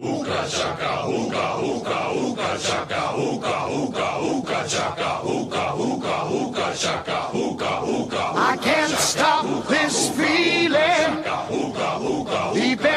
Ooga chaka, ooga, ooga, ooga chaka, ooga, ooga, ooga chaka, ooga, ooga, ooga chaka, ooga, ooga. I can't stop this feeling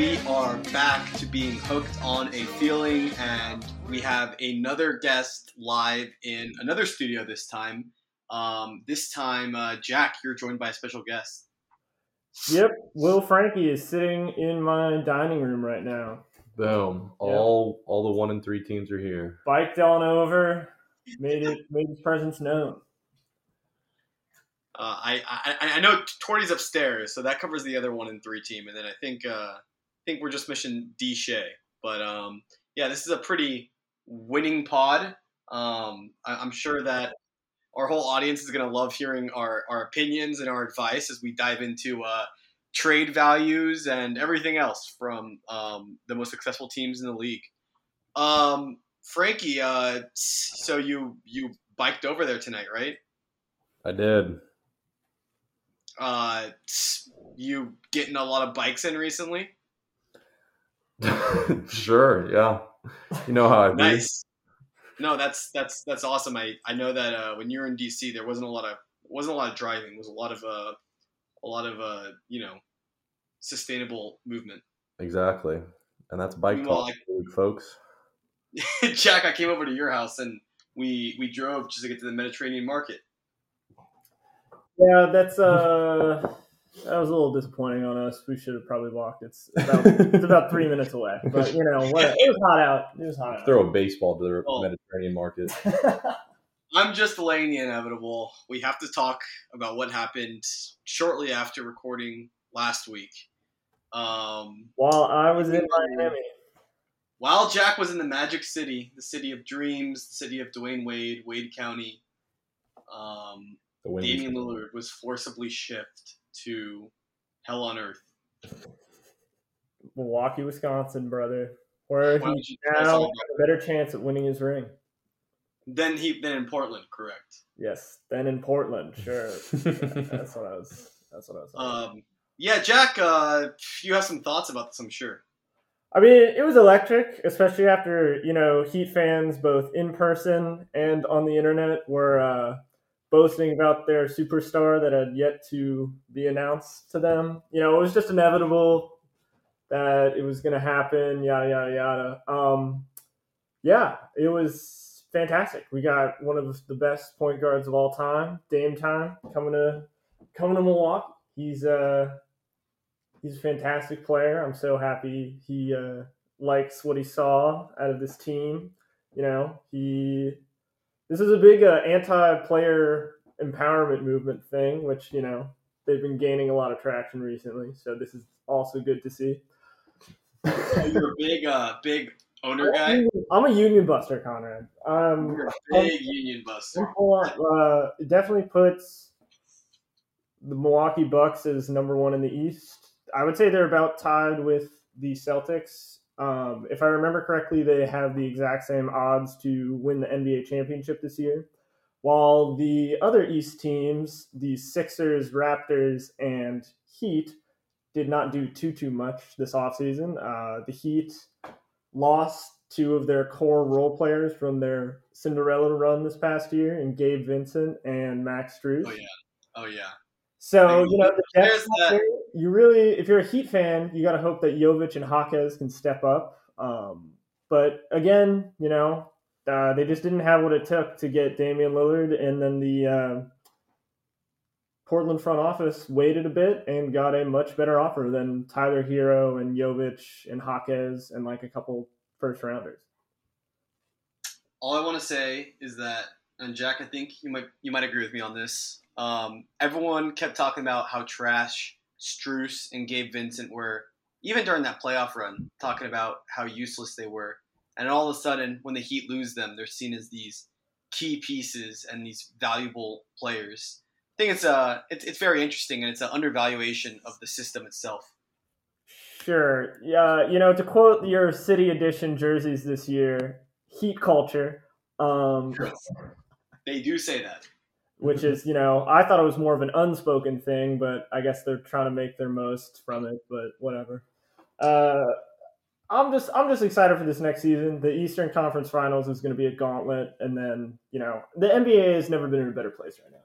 We are back to being hooked on a feeling, and we have another guest live in another studio this time. Um, this time, uh, Jack, you're joined by a special guest. Yep, Will Frankie is sitting in my dining room right now. Boom. All all the one and three teams are here. Biked on over, made it made his presence known. Uh, I, I I know Torty's upstairs, so that covers the other one and three team, and then I think uh, I think we're just missing D Shay. But um, yeah, this is a pretty winning pod. Um, I, I'm sure that our whole audience is going to love hearing our, our opinions and our advice as we dive into uh, trade values and everything else from um, the most successful teams in the league. Um, Frankie, uh, so you you biked over there tonight, right? I did. Uh, you getting a lot of bikes in recently? sure, yeah. You know how I be. Nice. No, that's that's that's awesome. I, I know that uh, when you were in DC, there wasn't a lot of wasn't a lot of driving. It was a lot of uh, a lot of uh, you know sustainable movement. Exactly. And that's bike Meanwhile, talk, folks. Jack, I came over to your house and we we drove just to get to the Mediterranean market. Yeah, that's uh that was a little disappointing on us. We should have probably walked. It's about it's about three minutes away. But you know, what it was hot out. It was hot out. Throw a baseball to the Oh. Mediterranean market. I'm just delaying the inevitable. We have to talk about what happened shortly after recording last week. Um, While I was in Miami. while Jack was in the Magic City, the city of dreams, the city of Dwyane Wade, Wade County, um, The wind Damian Lillard was forcibly shipped to hell on earth. Milwaukee, Wisconsin, brother. Where Why don't he's you tell us now a better chance at winning his ring. Then he then in Portland, correct? Yes, then in Portland, sure. that's what I was. That's what I was. Um, yeah, Jack, uh, you have some thoughts about this, I'm sure. I mean, it was electric, especially after you know Heat fans, both in person and on the internet, were uh, boasting about their superstar that had yet to be announced to them. You know, it was just inevitable that it was going to happen. Yada yada yada. Um, yeah, it was fantastic. We got one of the best point guards of all time, Dame Time, coming to coming to Milwaukee. He's uh he's a fantastic player. I'm so happy he uh, likes what he saw out of this team. You know, he this is a big uh, anti-player empowerment movement thing, which you know they've been gaining a lot of traction recently. So this is also good to see. You're a big, uh, big owner guy. I'm a union buster, Conrad. Um, You're a big union buster. Uh, it definitely puts the Milwaukee Bucks as number one in the East. I would say they're about tied with the Celtics. Um, if I remember correctly, they have the exact same odds to win the NBA championship this year. While the other East teams, the Sixers, Raptors, and Heat, did not do too too much this offseason. Uh, the Heat lost two of their core role players from their Cinderella run this past year, and Gabe Vincent and Max Strus. Oh yeah, oh yeah. So you know the There's that- you really, if you're a Heat fan, you got to hope that Jovic and Jaquez can step up. Um, but again, you know, uh, they just didn't have what it took to get Damian Lillard, and then the uh, Portland front office waited a bit and got a much better offer than Tyler Herro and Jovic and Jaquez and like a couple first rounders. All I want to say is that, and Jack, I think you might you might agree with me on this. Um, everyone kept talking about how trash Strus and Gabe Vincent were, even during that playoff run, talking about how useless they were. and all of a sudden, when the Heat lose them, they're seen as these key pieces and these valuable players. I think it's a it's, it's very interesting, and it's an undervaluation of the system itself. Sure. Yeah. You know, to quote your city edition jerseys this year, heat culture. Um, They do say that. Which is, you know, I thought it was more of an unspoken thing, but I guess they're trying to make their most from it. But whatever. Uh, I'm just, I'm just excited for this next season. The Eastern Conference Finals is going to be a gauntlet, and then, you know, the NBA has never been in a better place right now.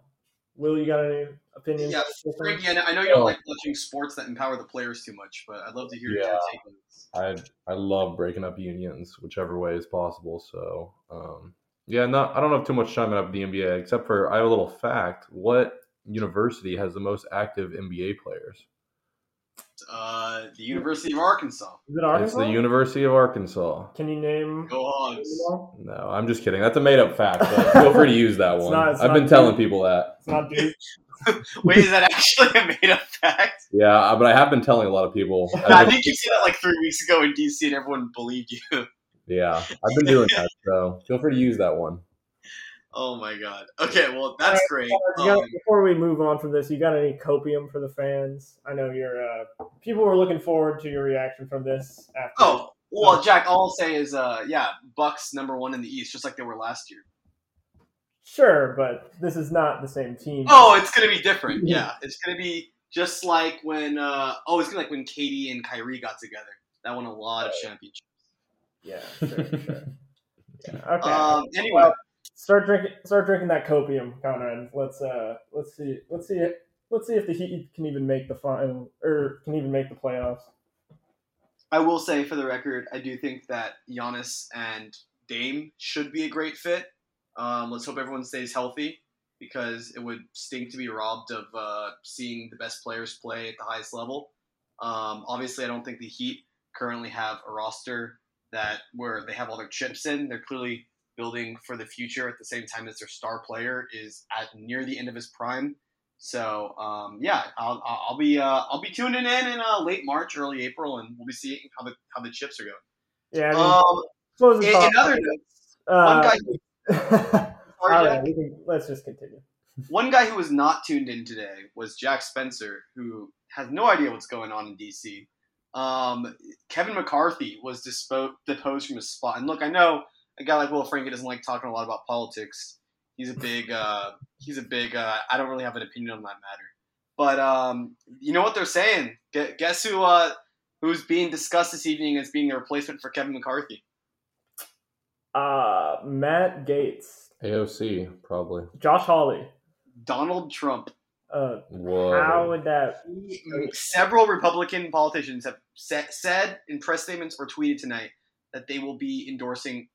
Will, you got any opinions? Yeah, Frankie, I know, I know you don't like watching sports that empower the players too much, but I'd love to hear your take on this. I I love breaking up unions, whichever way is possible. So um, yeah, not I don't have too much time about the NBA except for I have a little fact. What university has the most active NBA players? Uh, the University of Arkansas. Is it It's the University of Arkansas. Can you name? Go Hogs. No, I'm just kidding. That's a made up fact. But feel free to use that It's one. not- it's I've been true. telling people that. It's not Duke. Wait, is that actually a made up fact? Yeah, uh, but I have been telling a lot of people. I've I think you said that like three weeks ago in DC, and everyone believed you. Yeah, I've been doing that. So feel free to use that one. Oh my god. Okay, well that's great. You got- Um, before we move on from this, you got any copium for the fans? I know you're. Uh, people were looking forward to your reaction from this. After oh, well, Jack. All I'll say is, uh, yeah, Bucks number one in the East, just like they were last year. sure, but this is not the same team. Oh, it's gonna be different. Yeah, it's gonna be just like when. Uh, oh, it's gonna be like when KD and Kyrie got together. That won a lot of championships. Yeah, sure, sure. Yeah, okay. Um. Anyway, Well, start drinking. Start drinking that copium, Conrad. Let's uh, let's see. Let's see. Let's see if the Heat can even make the final or can even make the playoffs. I will say for the record, I do think that Giannis and Dame should be a great fit. Um, let's hope everyone stays healthy because it would stink to be robbed of uh, seeing the best players play at the highest level. Um, obviously, I don't think the Heat currently have a roster that where they have all their chips in. They're clearly building for the future at the same time as their star player is at near the end of his prime. So um, yeah, I'll, I'll be uh, I'll be tuning in in uh, late March, early April, and we'll be seeing how the how the chips are going. Yeah. I mean, Um, in, in other notes, uh, one guy, who, sorry, right, can, let's just continue. one guy who was not tuned in today was Jack Spencer, who has no idea what's going on in DC. Um, Kevin McCarthy was dispo- deposed from his spot, and look, I know a guy like Will Frankie doesn't like talking a lot about politics. He's a big, uh, he's a big. Uh, I don't really have an opinion on that matter, but um, you know what they're saying? Gu- Guess who? Uh, who's being discussed this evening as being a replacement for Kevin McCarthy? Uh, Matt Gaetz, AOC probably. Josh Hawley. Donald Trump. Uh, how would that? Several Republican politicians have sa- said in press statements or tweeted tonight that they will be endorsing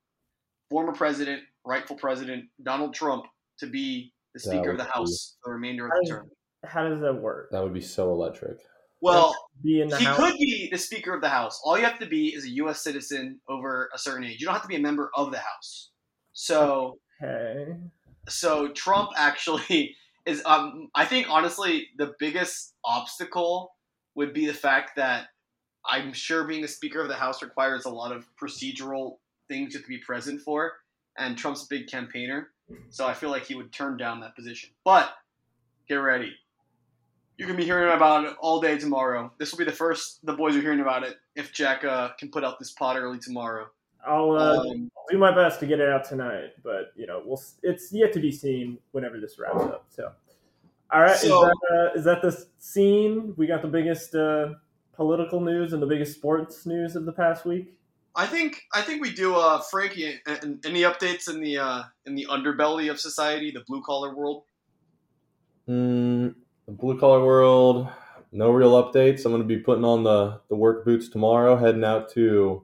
former president, rightful president Donald Trump to be the Speaker of the House for the remainder of How the does- term. How does that work? That would be so electric. Well, Be in the he house. could be the Speaker of the House. All you have to be is a U.S. citizen over a certain age. You don't have to be a member of the House. So, Okay. so Trump actually is. Um, I think honestly, the biggest obstacle would be the fact that I'm sure being a Speaker of the House requires a lot of procedural things you have to be present for, and Trump's a big campaigner, so I feel like he would turn down that position. But get ready. You're gonna be hearing about it all day tomorrow. This will be the first the boys are hearing about it. If Jack uh, can put out this pod early tomorrow, I'll uh, um, do my best to get it out tonight, but you know, we'll. It's yet to be seen whenever this wraps up. So, all right, So- is that uh, is that the scene? We got the biggest uh, political news and the biggest sports news of the past week. I think I think we do. Uh, Frankie, a- a- any updates in the uh, in the underbelly of society, the blue collar world? Mm, the blue collar world, no real updates. I'm going to be putting on the, the work boots tomorrow, heading out to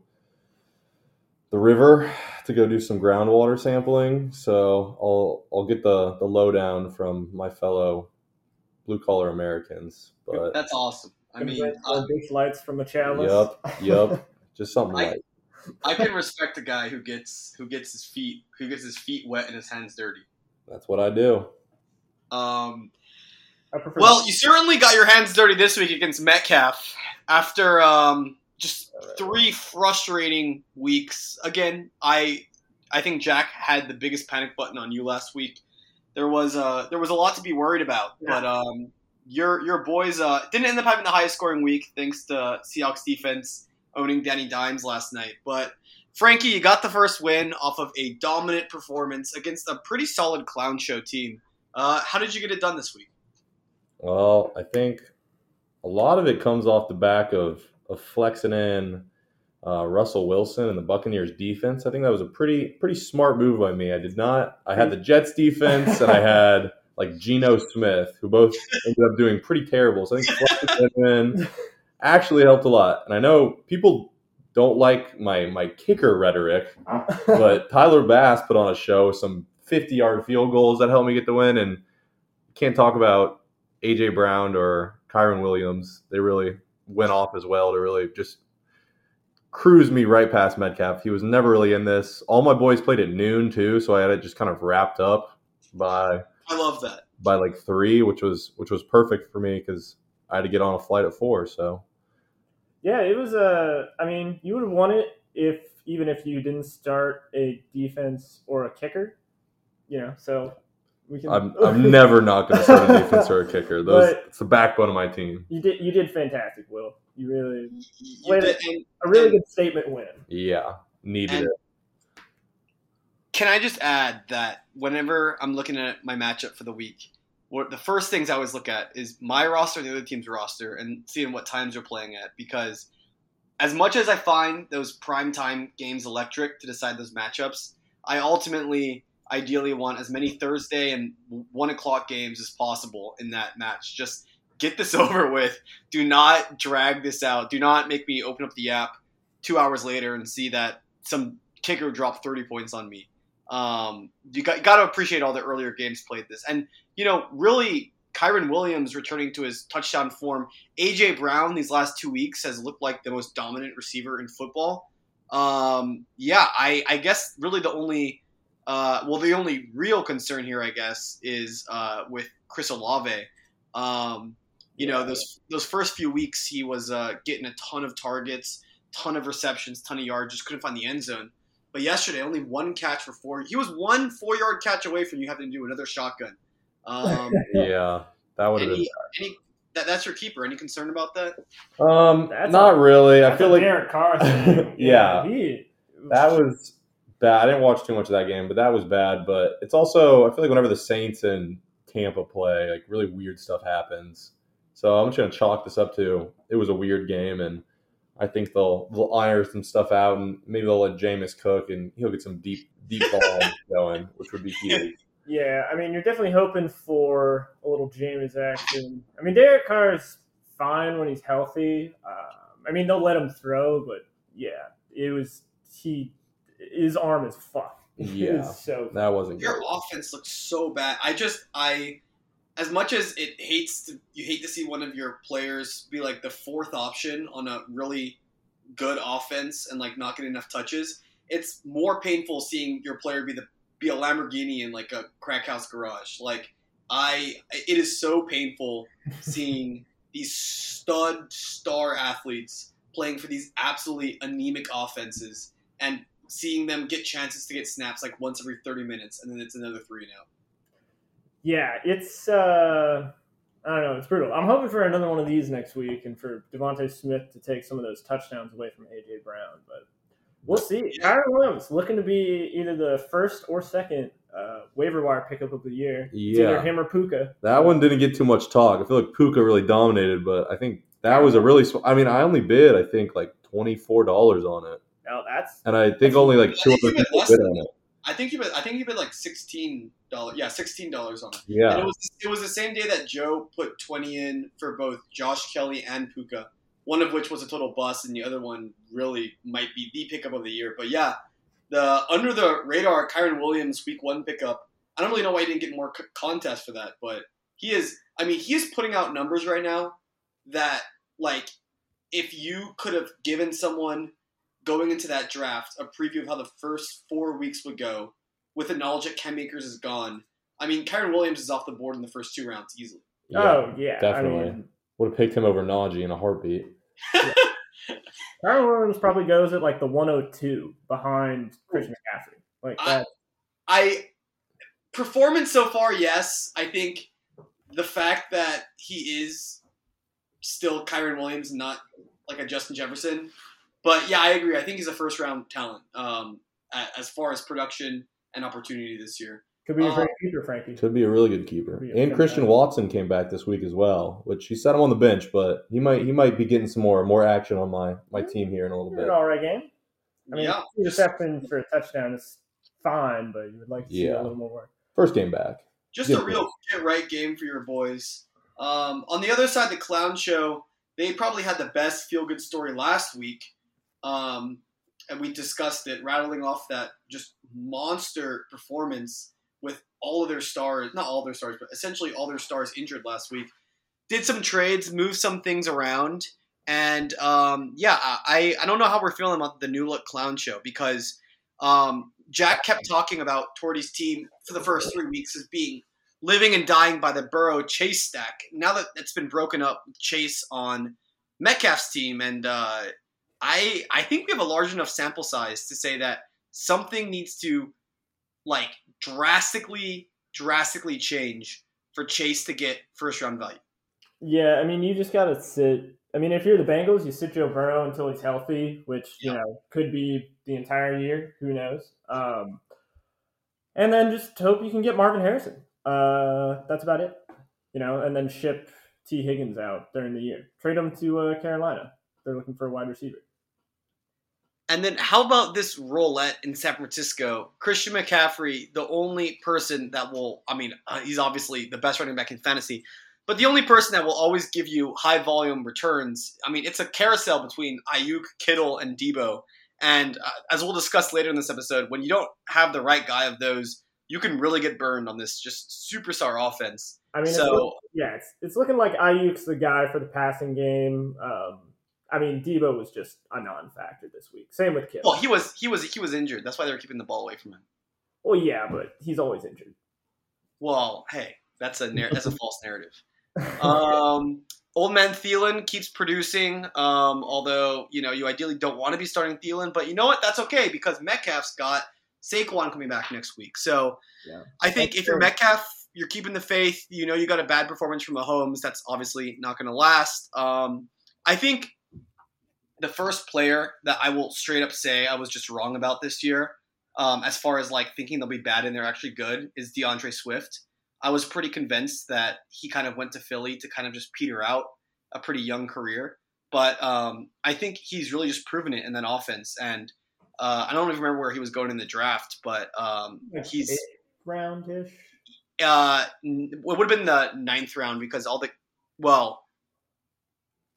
the river to go do some groundwater sampling. So I'll I'll get the, the lowdown from my fellow blue collar Americans. But That's awesome. I mean, uh, big lights from a chalice. Yup, yup. just something I- like I can respect a guy who gets who gets his feet who gets his feet wet and his hands dirty. that's what I do. Um, I prefer. well, you certainly got your hands dirty this week against Metcalf after um, just three frustrating weeks. Again, I I think Jack had the biggest panic button on you last week. There was uh there was a lot to be worried about, Yeah. but um your your boys uh didn't end up having the highest scoring week thanks to Seahawks defense owning Danny Dimes last night. But Frankie, you got the first win off of a dominant performance against a pretty solid clown show team. Uh, how did you get it done this week? Well, I think a lot of it comes off the back of, of flexing in uh, Russell Wilson and the Buccaneers defense. I think that was a pretty pretty smart move by me. I did not. I had the Jets defense and I had like Geno Smith, who both ended up doing pretty terrible. So I think flexing in actually helped a lot. And I know people don't like my my kicker rhetoric, but Tyler Bass put on a show some 50 yard field goals that helped me get the win. And can't talk about AJ Brown or Kyren Williams. They really went off as well to really just cruise me right past Metcalf. He was never really in this. All my boys played at noon too, so I had it just kind of wrapped up by I love that. by like three, which was which was perfect for me because I had to get on a flight at four. So Yeah, it was a. I mean, you would have won it if even if you didn't start a defense or a kicker. You know, so we can. I'm I'm never not going to start a defense or a kicker. Those But- it's the backbone of my team. You did. You did fantastic, Will. You really You Wait, did- and a really good statement win. Yeah, needed And- it. Can I just add that whenever I'm looking at my matchup for the week, what the first things I always look at is my roster and the other team's roster and seeing what times they're playing at because as much as I find those prime time games electric to decide those matchups, I ultimately ideally want as many Thursday and one o'clock games as possible in that match. Just get this over with. Do not drag this out. Do not make me open up the app two hours later and see that some kicker dropped 30 points on me. Um, you got, got to appreciate all the earlier games played this. And, you know, really, Kyren Williams returning to his touchdown form. AJ Brown these last two weeks has looked like the most dominant receiver in football. Um, yeah, I, I guess really the only, uh, well, the only real concern here, I guess, is uh, with Chris Olave. Um, you know, those those first few weeks, he was uh, getting a ton of targets, ton of receptions, ton of yards, just couldn't find the end zone. But yesterday, only one catch for four. He was one four yard catch away from you having to do another shotgun. Um, Yeah, that would have been. any, any, that, that's your keeper. Any concern about that? Um, That's not a- really. I feel a like Derek Carr thing. Yeah. he, that was bad. I didn't watch too much of that game, but that was bad. But it's also I feel like whenever the Saints and Tampa play, like really weird stuff happens. So I'm just gonna chalk this up to it was a weird game, and I think they'll they'll iron some stuff out, and maybe they'll let Jameis cook, and he'll get some deep deep ball going, which would be huge. Yeah, I mean, you're definitely hoping for a little Jameis action. I mean, Derek Carr is fine when he's healthy. Um, I mean, they'll let him throw, but yeah, it was he. His arm is fucked. Yeah. so. That wasn't Your good. offense looks so bad. I just I as much as it hates to you hate to see one of your players be like the fourth option on a really good offense and like not getting enough touches. It's more painful seeing your player be the be a Lamborghini in like a crack house garage. Like I it is so painful seeing these stud star athletes playing for these absolutely anemic offenses and seeing them get chances to get snaps like once every 30 minutes and then it's another three and out. Yeah, it's. uh I don't know. It's brutal. I'm hoping for another one of these next week, and for DeVonta Smith to take some of those touchdowns away from AJ Brown. But we'll see. Yeah. Kyren Williams looking to be either the first or second uh, waiver wire pickup of the year. It's either Yeah. him or Puka. That one didn't get too much talk. I feel like Puka really dominated, but I think that was a really. sw- I mean, I only bid I think like twenty four dollars on it, Now that's and I think only like two think other you people bid on it. I think you bid, I think you bid like sixteen dollars. Yeah, sixteen dollars on it. And Yeah, it was it was the same day that Joe put twenty in for both Josh Kelley and Puka. One of which was a total bust, and the other one really might be the pickup of the year. But yeah, the under the radar Kyren Williams week one pickup. I don't really know why he didn't get more c- contest for that, but he is. I mean, he is putting out numbers right now that like if you could have given someone going into that draft a preview of how the first four weeks would go with the knowledge that Cam Akers is gone. I mean, Kyren Williams is off the board in the first two rounds easily. yeah, oh yeah, definitely. I mean, would have picked him over Najee in a heartbeat. Kyren Williams probably goes at like the 102 behind Christian McCaffrey. Like that. I performance so far, yes. I think the fact that he is still Kyren Williams, and not like a Justin Jefferson. But yeah, I agree. I think he's a first round talent um, as far as production and opportunity this year. Could be a uh, great keeper, Frankie. Could be a really good keeper. Could And Christian fantastic- Watson came back this week as well, which he set him on the bench, but he might he might be getting some more more action on my my team here in a little bit. An bit. all right game. I mean, yeah, two receptions for a touchdown is fine, but you would like to see Yeah. a little more work. First game back. just Yeah. a real get right game for your boys. Um, on the other side, the clown show, they probably had the best feel good story last week. Um, and we discussed it, rattling off that just monster performance with all of their stars, not all their stars, but essentially all their stars injured last week. Did some trades, moved some things around. And um, yeah, I, I don't know how we're feeling about the new look clown show because um, Jack kept talking about Torty's team for the first three weeks as being living and dying by the Burrow Chase stack. Now that it's been broken up, Chase on Metcalf's team, and uh, I I think we have a large enough sample size to say that something needs to like drastically drastically change for Chase to get first round value. Yeah, I mean, you just got to sit. I mean, if you're the Bengals, you sit Joe Burrow until he's healthy, which you know could be the entire year. Who knows? Um, and then just hope you can get Marvin Harrison. Uh, that's about it. You know, and then ship Tee Higgins out during the year. Trade him to uh, Carolina. They're looking for a wide receiver. And then how about this roulette in San Francisco? Christian McCaffrey, the only person that will, I mean, uh, he's obviously the best running back in fantasy, but the only person that will always give you high volume returns. I mean, it's a carousel between Aiyuk, Kittle, and Deebo. And uh, as we'll discuss later in this episode, when you don't have the right guy of those, you can really get burned on this just superstar offense. I mean, it's So- look- yeah, it's, it's looking like Aiyuk's the guy for the passing game. Um, I mean, Deebo was just a non-factor this week. Same with Kittle. Well, he was he was he was injured. That's why they were keeping the ball away from him. well, yeah, but he's always injured. Well, hey, that's a nar- that's a false narrative. Um, old man Thielen keeps producing. Um, although you know you ideally don't want to be starting Thielen, but you know what? That's okay because Metcalf's got Saquon coming back next week. So Yeah. I think That's if you're true. Metcalf, you're keeping the faith. You know you got a bad performance from Mahomes. That's obviously not going to last. Um, I think the first player that I will straight up say I was just wrong about this year, um, as far as like thinking they'll be bad and they're actually good, is D'Andre Swift. I was pretty convinced that he kind of went to Philly to kind of just peter out a pretty young career. But um, I think he's really just proven it in that offense. And uh, I don't even remember where he was going in the draft, but um, he's roundish. uh, it would have been the ninth round because all the well,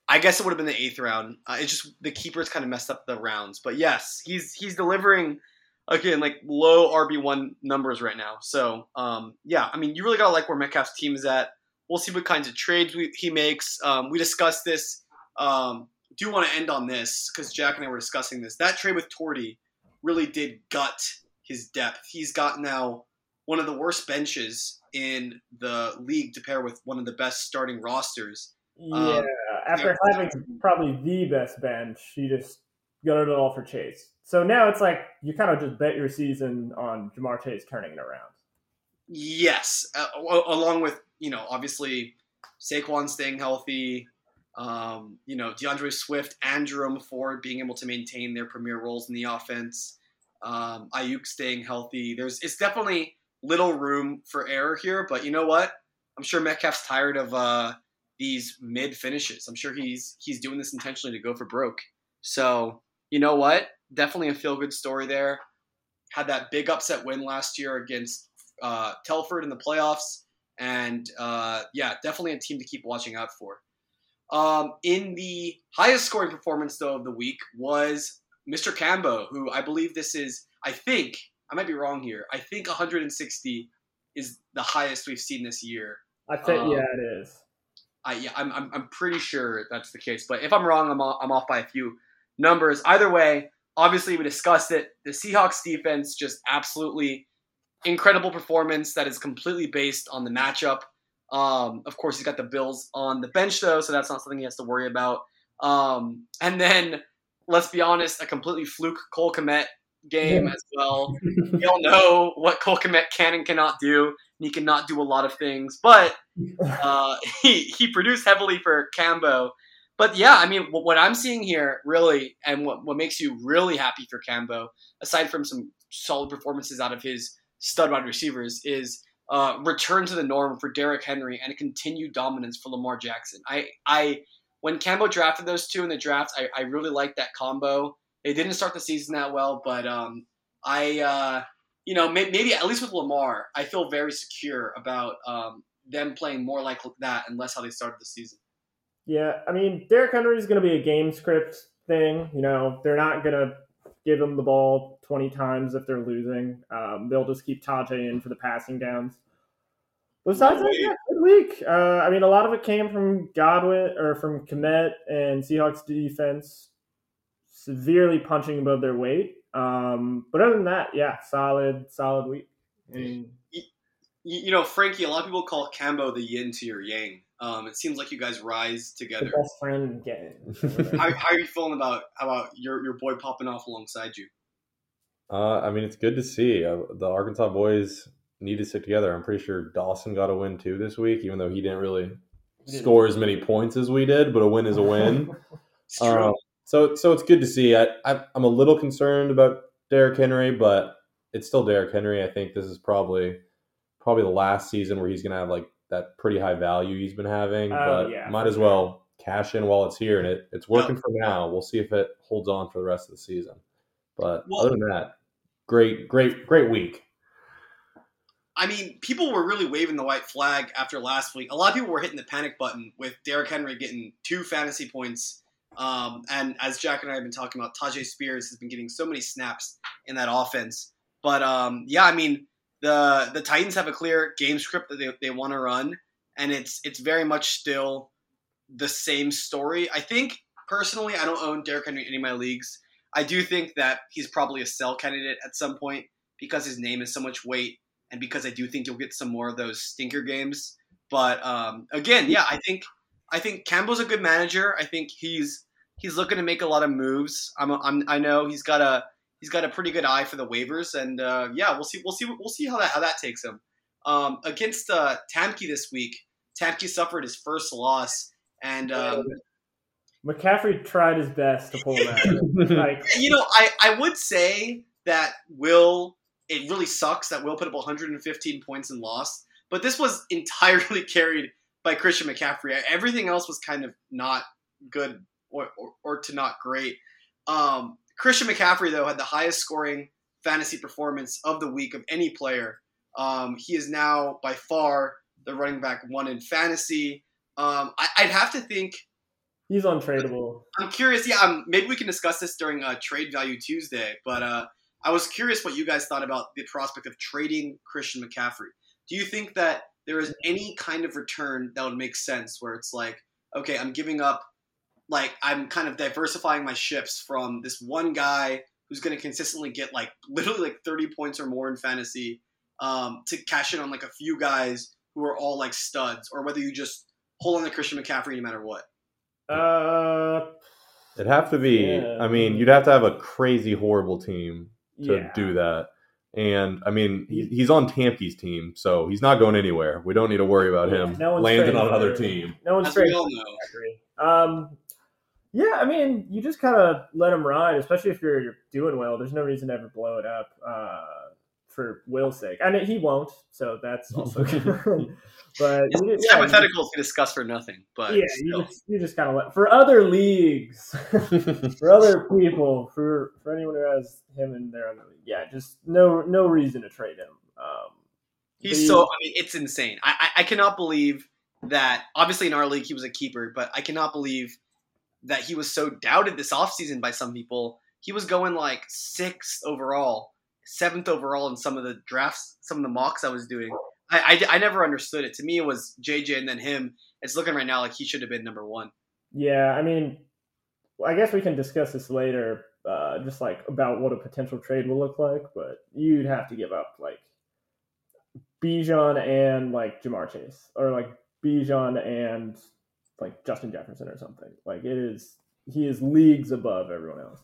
I guess it would have been the eighth round. Uh, it's just the keepers kind of messed up the rounds. But yes, he's he's delivering again like low RB one numbers right now. So um, yeah, I mean you really gotta like where Metcalf's team is at. We'll see what kinds of trades we, he makes. Um, we discussed this. Um, do want to end on this because Jack and I were discussing this. That trade with Torty really did gut his depth. He's got now one of the worst benches in the league to pair with one of the best starting rosters. Yeah, Um, after having probably the best bench, she just gutted it all for Chase. So now it's like you kind of just bet your season on Ja'Marr Chase turning it around. Yes, uh, along with you know obviously Saquon staying healthy, um, you know D'Andre Swift and Jerome Ford being able to maintain their premier roles in the offense, um, Aiyuk staying healthy. There's it's definitely little room for error here, but you know what? I'm sure Metcalf's tired of uh, these mid finishes. I'm sure he's he's doing this intentionally to go for broke. So you know what? Definitely a feel good story there. Had that big upset win last year against uh, Telford in the playoffs, and uh, yeah, definitely a team to keep watching out for. Um, in the highest scoring performance though of the week was Mr. Cambo, who I believe this is. I think I might be wrong here. I think 160 is the highest we've seen this year. I think Um, yeah, it is. I yeah, I'm, I'm I'm pretty sure that's the case. But if I'm wrong, I'm off, I'm off by a few numbers. Either way, obviously we discussed it. The Seahawks defense just absolutely incredible performance that is completely based on the matchup. Um, of course, he's got the Bills on the bench though, so that's not something he has to worry about. Um, and then let's be honest, a completely fluke Cole Kmet game as well. we all know what Cole Kmet can and cannot do. He cannot do a lot of things, but uh, he he produced heavily for Cambo. But yeah, I mean, what I'm seeing here really, and what, what makes you really happy for Cambo, aside from some solid performances out of his stud wide receivers, is uh, return to the norm for Derrick Henry and a continued dominance for Lamar Jackson. I, I when Cambo drafted those two in the draft, I, I really liked that combo. They didn't start the season that well, but um, I, uh, you know, may, maybe at least with Lamar, I feel very secure about um, them playing more like that and less how they started the season. Yeah, I mean, Derrick Henry is going to be a game script thing. You know, they're not going to give him the ball 20 times if they're losing. Um, they'll just keep Tyjae in for the passing downs. Besides that, yeah, good week. Uh, I mean, a lot of it came from Godwin or from Kmet and Seahawks defense severely punching above their weight. Um, but other than that, yeah, solid, solid week. You, know, Frankie, a lot of people call Cambo the yin to your yang. Um, it seems like you guys rise together. The best friend gang. how, how, are you feeling about about your your boy popping off alongside you? Uh, I mean, it's good to see uh, the Arkansas boys need to stick together. I'm pretty sure Dawson got a win too this week, even though he didn't really score as many points as we did. But a win is a win. um, so so it's good to see. I, I I'm a little concerned about Derrick Henry, but it's still Derrick Henry. I think this is probably probably the last season where he's going to have like that pretty high value he's been having. Uh, but yeah, might as well cash in while it's here, and it, it's working for now. We'll see if it holds on for the rest of the season. But well, other than that, great, great, great week. I mean, people were really waving the white flag after last week. A lot of people were hitting the panic button with Derrick Henry getting two fantasy points. Um, and as Jack and I have been talking about, Tyjae Spears has been getting so many snaps in that offense. But um, yeah, I mean, the the Titans have a clear game script that they, they want to run, and it's it's very much still the same story. I think personally, I don't own Derrick Henry in any of my leagues. I do think that he's probably a sell candidate at some point because his name is so much weight and because I do think you'll get some more of those stinker games. But um, again, yeah, I think I think Campbell's a good manager. I think he's he's looking to make a lot of moves. I'm, I'm I know he's got a he's got a pretty good eye for the waivers, and uh, yeah, we'll see we'll see we'll see how that how that takes him. Um, against uh, Tamke this week, Tamke suffered his first loss, and um, McCaffrey tried his best to pull that. like, you know, I I would say that Will it really sucks that Will put up 115 points and lost. But this was entirely carried by Christian McCaffrey. Everything else was kind of not good or, or, or to not great. Um, Christian McCaffrey, though, had the highest scoring fantasy performance of the week of any player. Um, he is now by far the running back one in fantasy. Um, I, would have to think he's untradeable. I'm curious. Yeah, um, maybe we can discuss this during uh, Trade Value Tuesday. But uh, I was curious what you guys thought about the prospect of trading Christian McCaffrey. Do you think that there is any kind of return that would make sense where it's like, okay, I'm giving up, like, I'm kind of diversifying my ships from this one guy who's going to consistently get like literally like 30 points or more in fantasy um, to cash in on like a few guys who are all like studs, or whether you just hold on to Christian McCaffrey no matter what? Uh, It'd have to be. Yeah. I mean, you'd have to have a crazy horrible team to yeah. do that. And I mean, he's on Tamke's team, so he's not going anywhere. We don't need to worry about him no landing on another team. No one's straight. Um, yeah, I mean, you just kind of let him ride, especially if you're, you're, doing well. There's no reason to ever blow it up uh, for Will's sake, I and he won't. So that's also good. But it's yeah, hypothetical to discuss for nothing. But yeah, you just, you just kind of let for other leagues, for other people, for for anyone who has him in their other league. Yeah, just no no reason to trade him. Um, He's so. I mean, it's insane. I, I I cannot believe that. Obviously, in our league, he was a keeper, but I cannot believe that he was so doubted this offseason by some people. He was going like sixth overall, seventh overall in some of the drafts, some of the mocks I was doing. I, I, I never understood it. To me, it was JJ and then him. It's looking right now like he should have been number one. Yeah, I mean, I guess we can discuss this later, uh, just like about what a potential trade will look like. But you'd have to give up like Bijan and like Ja'Marr Chase, or like Bijan and like Justin Jefferson or something. Like it is he is leagues above everyone else.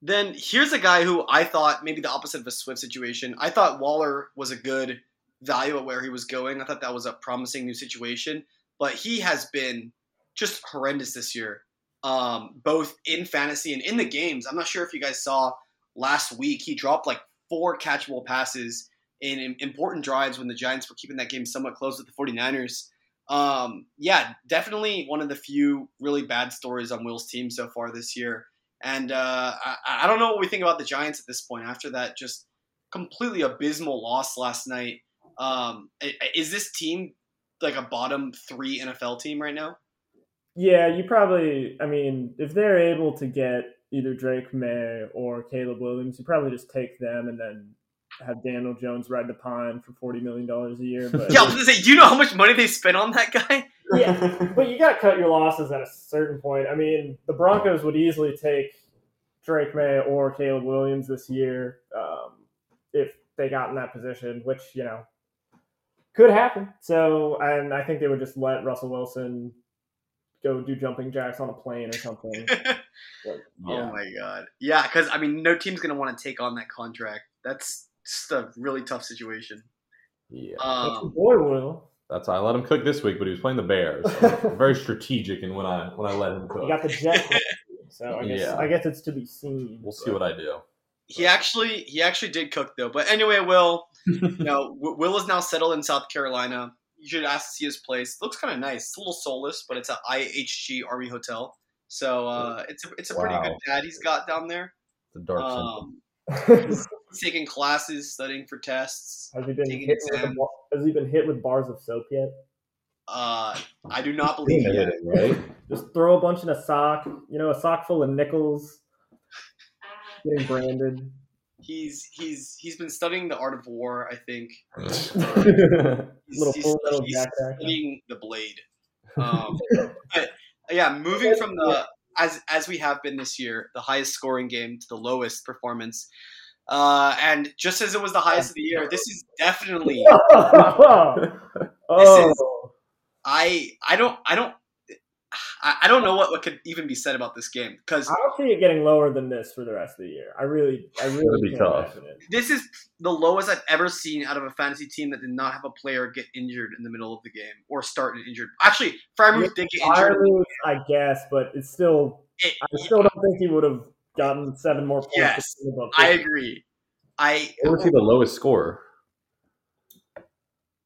Then here's a guy who I thought maybe the opposite of a Swift situation. I thought Waller was a good value at where he was going. I thought that was a promising new situation, but he has been just horrendous this year, um, both in fantasy and in the games. I'm not sure if you guys saw last week. He dropped like four catchable passes in, important drives when the Giants were keeping that game somewhat close with the 49ers. Um, yeah, definitely one of the few really bad stories on Will's team so far this year. And uh, I, I don't know what we think about the Giants at this point after that just completely abysmal loss last night. Um, is this team like a bottom three NFL team right now? Yeah, you probably. I mean, if they're able to get either Drake Maye or Caleb Williams, you probably just take them and then have Daniel Jones ride the pine for forty million dollars a year. But yeah, I was gonna say, do you know how much money they spent on that guy? yeah, but you got to cut your losses at a certain point. I mean, the Broncos would easily take Drake Maye or Caleb Williams this year um, if they got in that position, which you know could happen. So, and I think they would just let Russell Wilson go do jumping jacks on a plane or something. but, yeah. Oh my god, yeah, because I mean, no team's gonna want to take on that contract. That's just a really tough situation. Yeah, um, boy will. That's I let him cook this week, but he was playing the Bears. So very strategic in when I when I let him cook. You got the Jets, so I guess yeah. I guess it's to be seen. We'll see what I do. He actually he actually did cook though. But anyway, Will, you know, Will is now settled in South Carolina. You should ask to see his place. It looks kind of nice. It's a little soulless, but it's an IHG Army hotel. So uh, it's a it's a pretty good pad he's got down there. The dark um, he's taking classes, studying for tests. Has he been hit with, has he been hit with bars of soap yet? Uh, I do not believe it. Right? Just throw a bunch in a sock. You know, a sock full of nickels. Getting branded. He's he's he's been studying the art of war. I think. he's, Little he's, full metal he's studying the blade. Um, but yeah, moving from the as as we have been this year, the highest scoring game to the lowest performance. Uh, and just as it was the highest of the year, this is definitely. oh. This is, I I don't I don't I, don't know what, what could even be said about this game because I don't see it getting lower than this for the rest of the year. I really, I really be tough. This is the lowest I've ever seen out of a fantasy team that did not have a player get injured in the middle of the game or start an injured. Actually, Freiermuth did get injured. Freiermuth, I guess, but it's still. It, I still don't think he would have gotten seven more points. Yes, I agree. I. What was he the lowest scorer?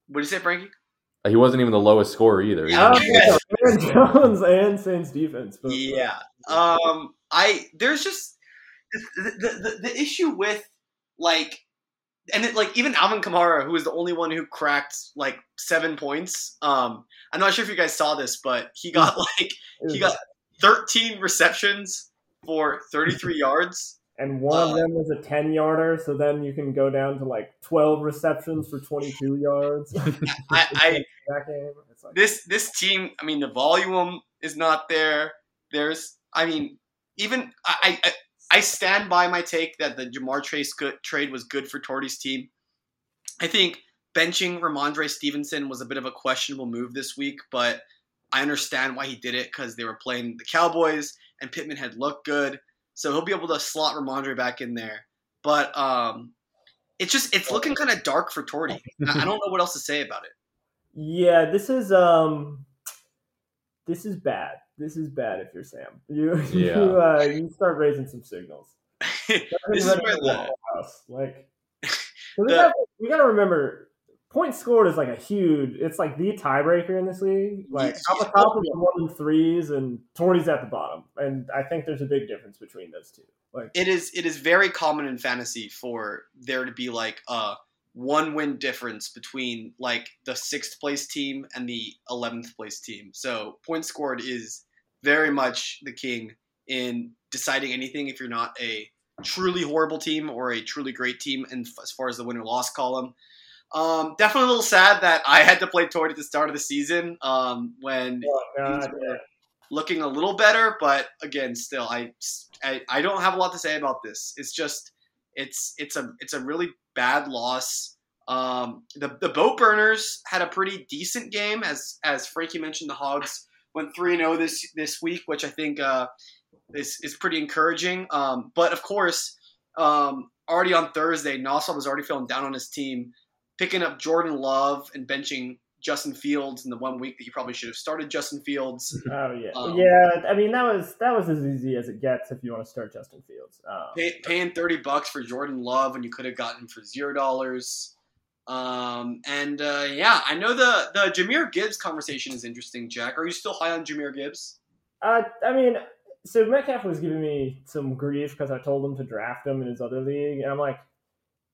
What did you say, Frankie? He wasn't even the lowest scorer either. Oh, yeah. Aaron Jones and Saints defense. Both yeah. Um. I there's just the, the the issue with like and it, like even Alvin Kamara, who was the only one who cracked like seven points. Um, I'm not sure if you guys saw this, but he got like he got 13 receptions for 33 yards. And one uh, of them was a 10 yarder so then you can go down to like 12 receptions for 22 yards. I, I like, this this team i mean the volume is not there. There's i mean even i i, I stand by my take that the Ja'Marr Chase good, trade was good for Torty's team. I think benching Rhamondre Stevenson was a bit of a questionable move this week but i understand why he did it because they were playing the cowboys and pittman had looked good so he'll be able to slot Rhamondre back in there. But um, it's just it's looking kind of dark for Torty. I don't know what else to say about it. Yeah, this is um, this is bad. This is bad if you're Sam. You yeah. you, uh, you start raising some signals. this is where the house. like the, we, gotta, we gotta remember points scored is like a huge. It's like the tiebreaker in this league. Like yes, the top is one and threes, and Torty's at the bottom, and I think there's a big difference between those two. Like it is, it is very common in fantasy for there to be like a one win difference between like the sixth place team and the eleventh place team. So points scored is very much the king in deciding anything. If you're not a truly horrible team or a truly great team, and as far as the win or loss column. Um, definitely a little sad that I had to play Torty at the start of the season um, when oh, God, yeah. looking a little better. But again, still, I, I, I don't have a lot to say about this. It's just it's it's a it's a really bad loss. Um, the the boat burners had a pretty decent game, as as Frankie mentioned. The Hogs went three and zero this this week, which I think uh, is is pretty encouraging. Um, but of course, um, already on Thursday, Nassau was already feeling down on his team, picking up Jordan Love and benching Justin Fields in the one week that you probably should have started Justin Fields. Oh yeah, Um, yeah. I mean, that was that was as easy as it gets if you want to start Justin Fields. Um, Pay, paying thirty bucks for Jordan Love when you could have gotten him for zero dollars. Um, and uh, yeah, I know the the Jahmyr Gibbs conversation is interesting. Jack, are you still high on Jahmyr Gibbs? Uh, I mean, so Metcalf was giving me some grief because I told him to draft him in his other league, and I'm like,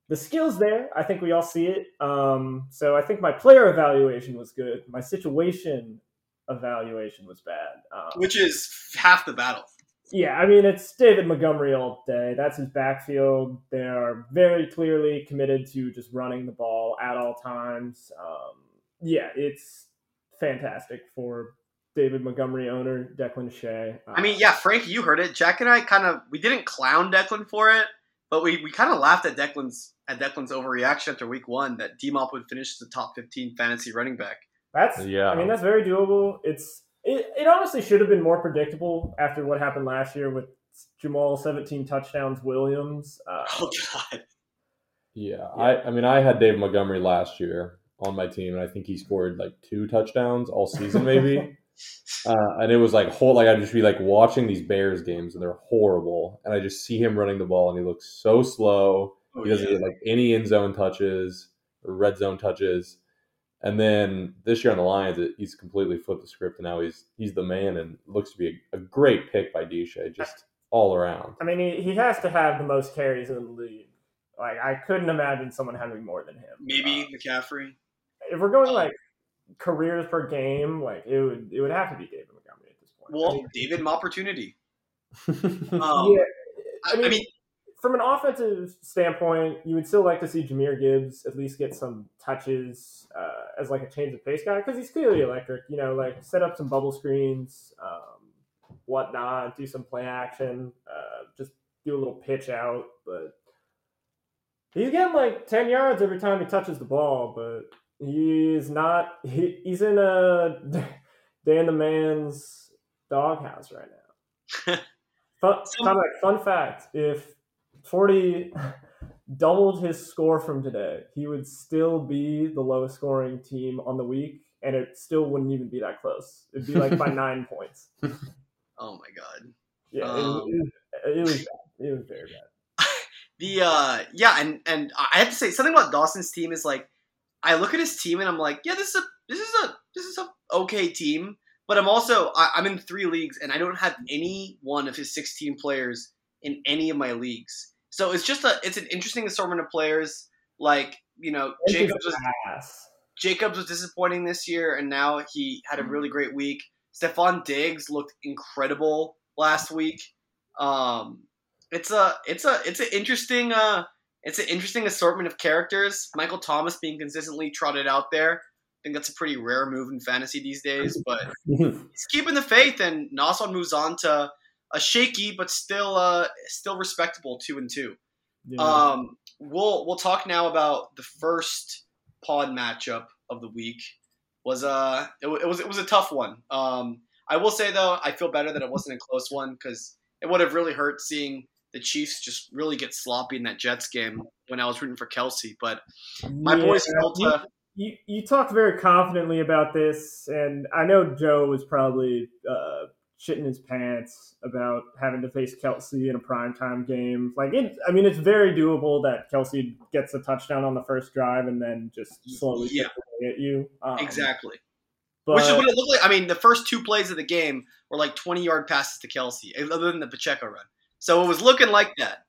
the skill's there. I think we all see it. Um, so I think my player evaluation was good. My situation evaluation was bad. Um, Which is half the battle. yeah, I mean, it's David Montgomery all day. That's his backfield. They are very clearly committed to just running the ball at all times. Um, yeah, it's fantastic for David Montgomery owner Declan Shea. I mean, yeah, Frankie, you heard it. Jack and I kind of we didn't clown Declan for it, but we, we kind of laughed at Declan's at Declan's overreaction after week one that D Mop would finish as the top fifteen fantasy running back. That's Yeah. I mean that's very doable. It's it, it honestly should have been more predictable after what happened last year with Jamal 17 touchdowns Williams. Uh, Oh God, Yeah, I, I mean, I had Dave Montgomery last year on my team, and I think he scored like two touchdowns all season, maybe. uh, and it was like whole like I'd just be like watching these Bears games, and they're horrible, and I just see him running the ball, and he looks so slow. Oh, he doesn't yeah. get like any end zone touches or red zone touches. And then this year on the Lions, it, he's completely flipped the script, and now he's he's the man, and looks to be a, a great pick by Desha, just all around. I mean he, he has to have the most carries in the league. Like I couldn't imagine someone having more than him. maybe Uh, McCaffrey. if we're going like careers per game, like it would it would have to be David Montgomery at this point. I Well, mean, David opportunity. Um, yeah, I, I mean, from an offensive standpoint, you would still like to see Jahmyr Gibbs at least get some touches uh, as like a change of pace guy because he's clearly electric. You know, like set up some bubble screens, um, whatnot, do some play action, uh, just do a little pitch out. But he's getting like ten yards every time he touches the ball, but he's not. He, he's in a Dan the man's doghouse right now. Fun, fun fact: If Forty doubled his score from today, he would still be the lowest scoring team on the week, and it still wouldn't even be that close. It'd be like by nine points. oh my God. Yeah, it, Um, was, it was bad. It was very bad. The uh yeah, and and I have to say something about Dawson's team is like I look at his team and I'm like, yeah, this is a this is a this is a okay team. But I'm also I, I'm in three leagues and I don't have any one of his 16 players in any of my leagues. So it's just a it's an interesting assortment of players. Like you know, Jacobs was ass. Jacobs was disappointing this year, and now he had a really great week. Stefon Diggs looked incredible last week. Um, it's a it's a it's an interesting uh it's an interesting assortment of characters. Michael Thomas being consistently trotted out there. I think that's a pretty rare move in fantasy these days, but he's keeping the faith, and Nassau moves on to a shaky but still uh still respectable two and two. Yeah. Um, we'll we'll talk now about the first pod matchup of the week. Was uh it, it was it was a tough one. Um, I will say though, I feel better that it wasn't a close one because it would have really hurt seeing the Chiefs just really get sloppy in that Jets game when I was rooting for Kelce. But my Yeah, boys you, you, you talked very confidently about this, and I know Joe was probably uh, shitting his pants about having to face Kelce in a primetime game. Like, it, I mean, it's very doable that Kelce gets a touchdown on the first drive and then just slowly Yeah. at you. Um, exactly. But, Which is what it looked like. I mean, the first two plays of the game were like 20 yard passes to Kelce, other than the Pacheco run. So it was looking like that.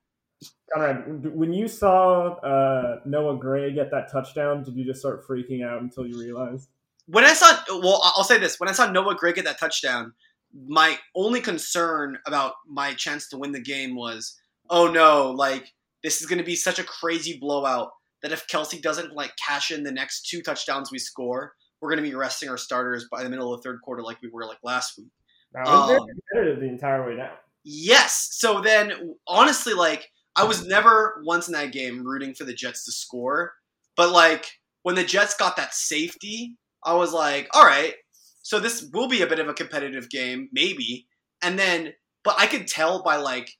Conrad, when you saw uh, Noah Gray get that touchdown, did you just start freaking out until you realized? when I saw, well, I'll say this: when I saw Noah Gray get that touchdown, my only concern about my chance to win the game was, oh no, like this is going to be such a crazy blowout that if Kelce doesn't like cash in the next two touchdowns we score, we're going to be resting our starters by the middle of the third quarter, like we were like last week. No, it Um, competitive the entire way down. Yes. So then, honestly, like I was never once in that game rooting for the Jets to score, but like when the Jets got that safety, I was like, all right, So this will be a bit of a competitive game, maybe. And then, but I could tell by like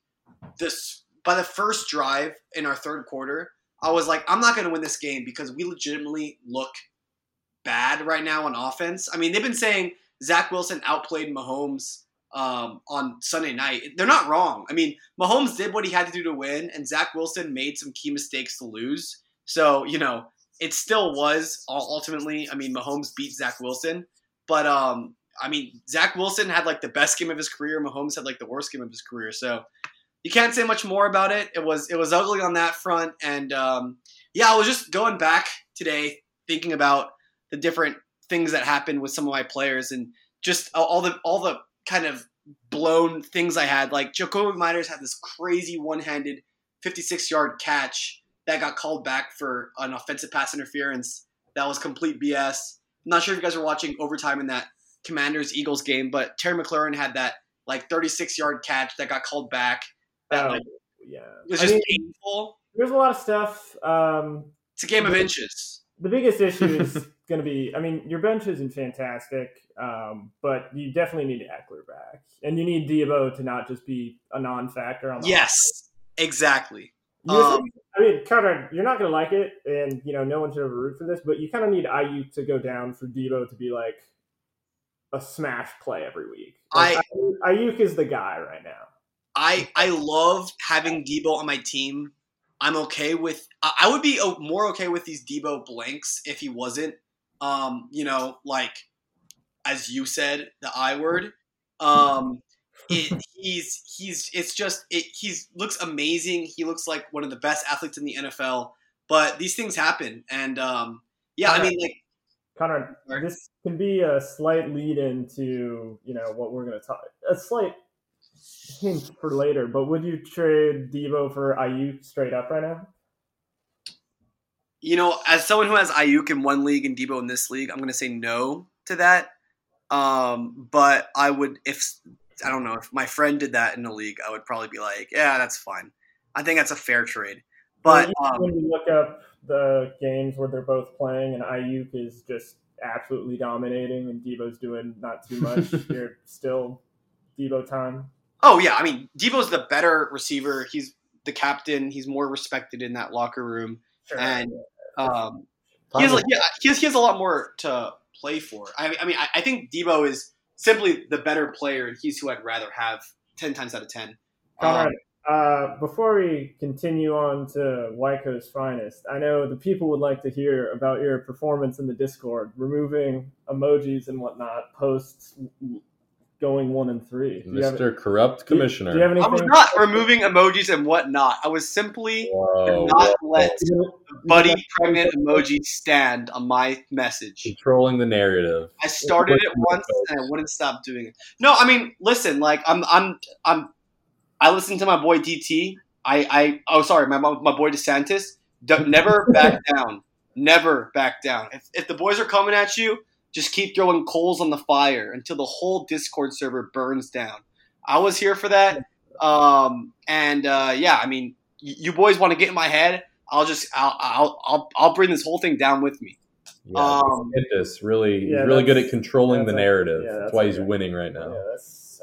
this by the first drive in our third quarter, I was like, I'm not going to win this game because we legitimately look bad right now on offense. I mean, they've been saying Zach Wilson outplayed Mahomes um, on Sunday night. They're not wrong. I mean, Mahomes did what he had to do to win, and Zach Wilson made some key mistakes to lose. So, you know, it still was ultimately, I mean, Mahomes beat Zach Wilson. But, um, I mean, Zach Wilson had like the best game of his career. Mahomes had like the worst game of his career. So you can't say much more about it. It was it was ugly on that front. And um, yeah, I was just going back today thinking about the different things that happened with some of my players and just all the all the kind of blown things I had. Like Jakobi Meyers had this crazy one-handed 56-yard catch that got called back for an offensive pass interference. That was complete BS. I'm not sure if you guys were watching overtime in that Commanders Eagles game, but Terry McLaurin had that like 36-yard catch that got called back. That Oh, like, yeah. was I just mean, painful. there's a lot of stuff. Um, It's a game of inches. the biggest issue is going to be I mean, your bench isn't fantastic, um, but you definitely need Ekeler back. And you need Deebo to not just be a non factor on the Yes, exactly. You Um, I mean, Conrad, you're not going to like it, and you know no one should ever root for this, but you kind of need Aiyuk to go down for Deebo to be like a smash play every week. Like, I- Aiyuk is the guy right now. I I love having Deebo on my team. I'm okay with. I I would be more okay with these Deebo blanks if he wasn't. Um, you know, like as you said, the I word. Um, it, he's he's it's just it, he's looks amazing. He looks like one of the best athletes in the NFL. But these things happen, and um, yeah, I mean, like Conrad, Sorry. this can be a slight lead into you know what we're going to talk. A slight hint for later, but would you trade Deebo for Aiyuk straight up right now? you know, as someone who has Aiyuk in one league and Deebo in this league, I'm going to say no to that. Um, but I would, if I don't know, if my friend did that in the league, I would probably be like, yeah, that's fine. I think that's a fair trade. But Even um, when you look up the games where they're both playing and Aiyuk is just absolutely dominating and Deebo's doing not too much, you're still Deebo time. oh yeah, I mean, Deebo's the better receiver. He's the captain. He's more respected in that locker room. Sure. And um, he has, yeah, he has he has a lot more to play for. I mean, I mean, I, I think Deebo is simply the better player, and he's who I'd rather have ten times out of ten. Conrad, Um, uh, before we continue on to Wyco's finest, I know the people would like to hear about your performance in the Discord, removing emojis and whatnot, posts going one and three. Do have, Mr. Corrupt do you- Commissioner. Do you have I anything? was not removing emojis and whatnot. I was simply Whoa, not whoa. let buddy pregnant emoji stand on my message. Controlling the narrative. I started it once and I wouldn't stop doing it. No, I mean, listen, like I'm, I'm, I'm. I listen to my boy DT. I, I, oh, sorry, my my boy DeSantis. Never back down. Never back down. If, if the boys are coming at you, just keep throwing coals on the fire until the whole Discord server burns down. I was here for that. Um, and uh, yeah, I mean, y- you boys want to get in my head? I'll just, I'll, I'll, I'll, I'll bring this whole thing down with me. Yeah, Um, this really, he's yeah, really good at controlling the narrative. yeah, that's, that's why a- he's winning right now. Yeah, that's.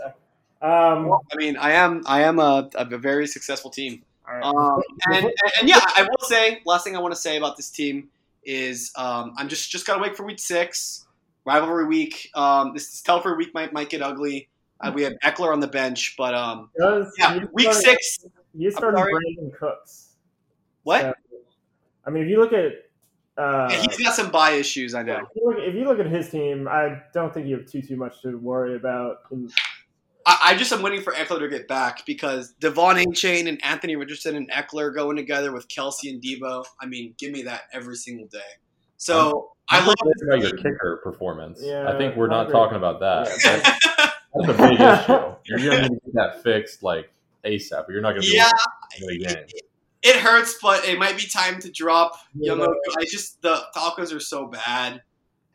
Um, I mean, I am, I am a, a very successful team. all right. Um, and, and, and yeah, I will say, last thing I want to say about this team is um, I'm just just gotta wait for week six, rivalry week. Um, this, this Telford week might might get ugly. Uh, we have Ekeler on the bench, but um, Does- yeah, week started- six. You started? Brandin Cooks. What? So, I mean, if you look at. Uh, Yeah, he's got some bye issues, I know. if, you look, if you look at his team, I don't think you have too too much to worry about. In, I, I just am waiting for Ekeler to get back because De'Von Achane and Anthony Richardson and Ekeler going together with Kelce and Deebo. I mean, give me that every single day. So I love talking about your kicker performance. Yeah, I think we're not not talking about that. Yeah. That's, that's a big issue. You're going to get that fixed like ASAP. You're not going to be Yeah, able to win it hurts, but it might be time to drop Yeah. Young. I just the Falcons are so bad,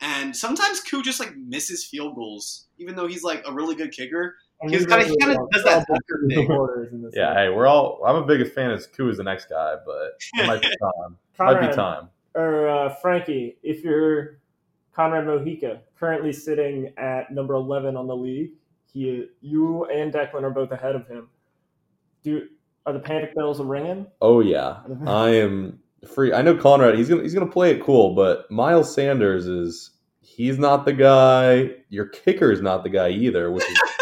and sometimes Koo just like misses field goals, even though he's like a really good kicker. and He's we kinda- he kinda does that double thing. in this Yeah, league. hey, we're all. I'm a biggest fan of Koo as the next guy, but it might be time. might be time. Or uh, Frankie, if you're Conrad Mojica, currently sitting at number 11 on the league. He, you and Declan are both ahead of him. Do are the panic bells ringing? Oh yeah, I am free. I know Conrad. He's gonna he's gonna play it cool, but Miles Sanders is he's not the guy. Your kicker is not the guy either. Which is,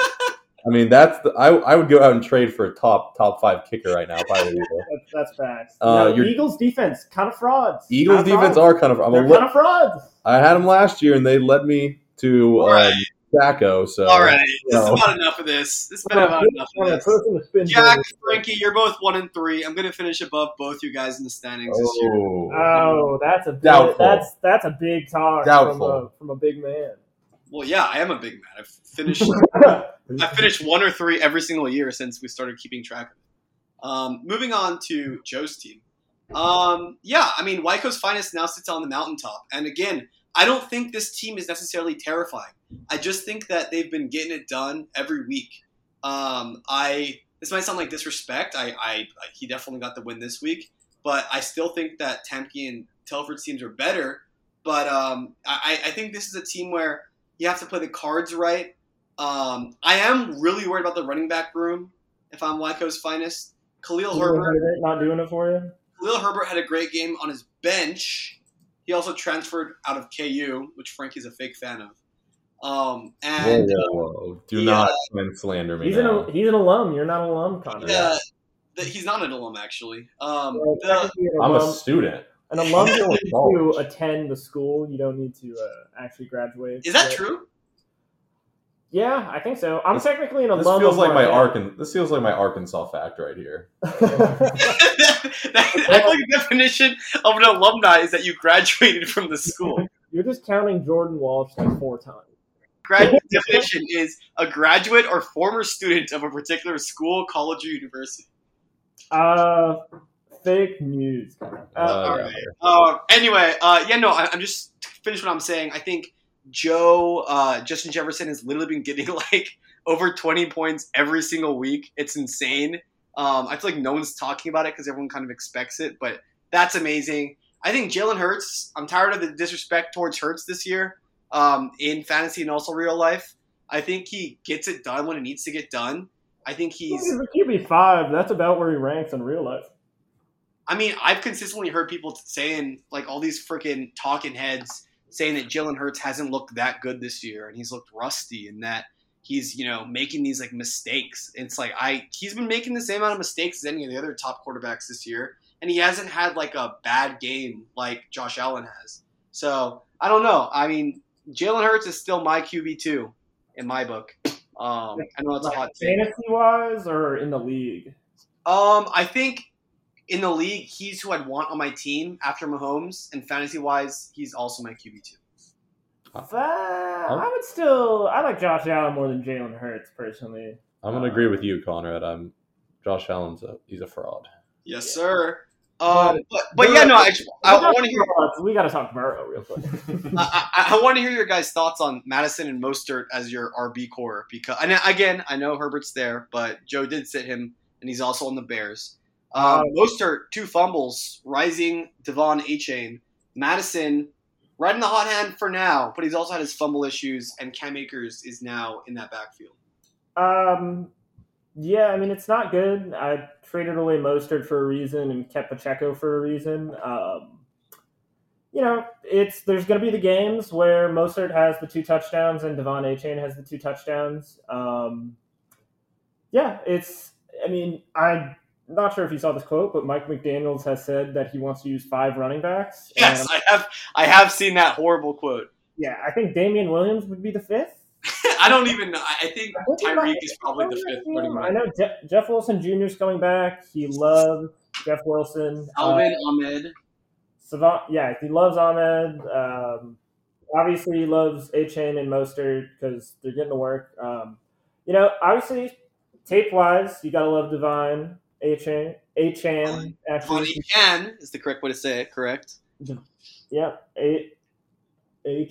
I mean, that's the I I would go out and trade for a top top five kicker right now. If I were you. That's, that's facts. Uh, no, your- Eagles defense kind of frauds. Eagles Kinda defense frauds. are kind of. I'm They're li- kind of frauds. I had them last year, and they led me to All um, right. Jacko. So All right, this no. is about enough of this. This has been about enough of this. Person to spin Jack. Frankie, you're both one and three. I'm gonna finish above both you guys in the standings this year. Oh. Oh, that's a big, Doubtful. that's that's a big talk Doubtful. from a, from a big man. Well, yeah, I am a big man. I've finished. I finished one or three every single year since we started keeping track of it. Um, moving on to Joe's team. Um, yeah, I mean, Waiko's finest now sits on the mountaintop, and again, I don't think this team is necessarily terrifying. I just think that they've been getting it done every week. Um, I this might sound like disrespect. I, I, I he definitely got the win this week, but I still think that Tempe and Telford's teams are better. But um, I, I think this is a team where you have to play the cards right. Um, I am really worried about the running back room. If I'm Waiko's finest, Khalil Herbert. not doing it for you. Khalil Herbert had a great game on his bench. He also transferred out of KU, which Frankie's a fake fan of. Um, and whoa, whoa. Do Yeah. not man slander me He's now. an he's an alum. You're not an alum, Connor. uh, he's not an alum actually. Um, Well, the, I'm alum, a student. an alum I'm you still need in to attend the school. You don't need to uh, actually graduate. is that yet. true? Yeah, I think so. I'm This- technically an This feels of like my Marquette. Arkan. This feels like my Arkansas fact right here. I feel like the definition of an alumni is that you graduated from the school. You're just counting Jordan Walsh like four times. Grad definition is a graduate or former student of a particular school, college, or university. Uh, fake news. Uh, Uh, all right. Uh, anyway, uh, yeah, no, I, I'm just to finish what I'm saying. I think Joe, uh, Justin Jefferson has literally been getting like over 20 points every single week. It's insane. Um, I feel like no one's talking about it because everyone kind of expects it, but that's amazing. I think Jalen Hurts. I'm tired of the disrespect towards Hurts this year um, in fantasy and also real life. I think he gets it done when it needs to get done. I think he's. QB five. That's about where he ranks in real life. I mean, I've consistently heard people saying, like, all these freaking talking heads saying that Jalen Hurts hasn't looked that good this year and he's looked rusty and that he's, you know, making these, like, mistakes. It's like, I, he's been making the same amount of mistakes as any of the other top quarterbacks this year. And he hasn't had, like, a bad game like Josh Allen has. So, I don't know. I mean, Jalen Hurts is still my QB2 in my book. Um, I know that's a hot take. Fantasy wise or in the league? Um, I think in the league, he's who I'd want on my team after Mahomes, and fantasy wise, he's also my QB two. Uh, I would still. I like Josh Allen more than Jalen Hurts personally. I'm gonna agree with you, Conrad. I'm Josh Allen's a he's a fraud. Yes, Yeah. sir. Um, but, but yeah, no, I, I, want to hear. We got to talk Burrow real quick. I, I, I want to hear your guys' thoughts on Madison and Mostert as your RB core because, and again, I know Herbert's there, but Joe did sit him, and he's also on the Bears. Um, Uh, Mostert two fumbles, rising De'Von Achane, Madison in the hot hand for now, but he's also had his fumble issues, and Cam Akers is now in that backfield. Um, yeah, I mean it's not good. I traded away Mostert for a reason and kept Pacheco for a reason. Um, you know, it's there's going to be the games where Mostert has the two touchdowns and De'Von Achane has the two touchdowns. Um, yeah, it's. I mean, I'm not sure if you saw this quote, but Mike McDaniel's has said that he wants to use five running backs. Yes, And, I have. I have seen that horrible quote. yeah, I think Damien Williams would be the fifth. I don't even know. I think I think he Tyreek is probably the fifth running I know Je- Jeff Wilson Jr. is coming back. He loves Jeff Wilson. Alvin Uh, Ahmed. Savant, yeah, he loves Ahmed. Um, obviously, he loves Achane and Mostert because they're getting to work. Um, you know, obviously, tape wise, you gotta love Divine A Chain. A Chan actually, is the correct way to say it. Correct. yeah. A A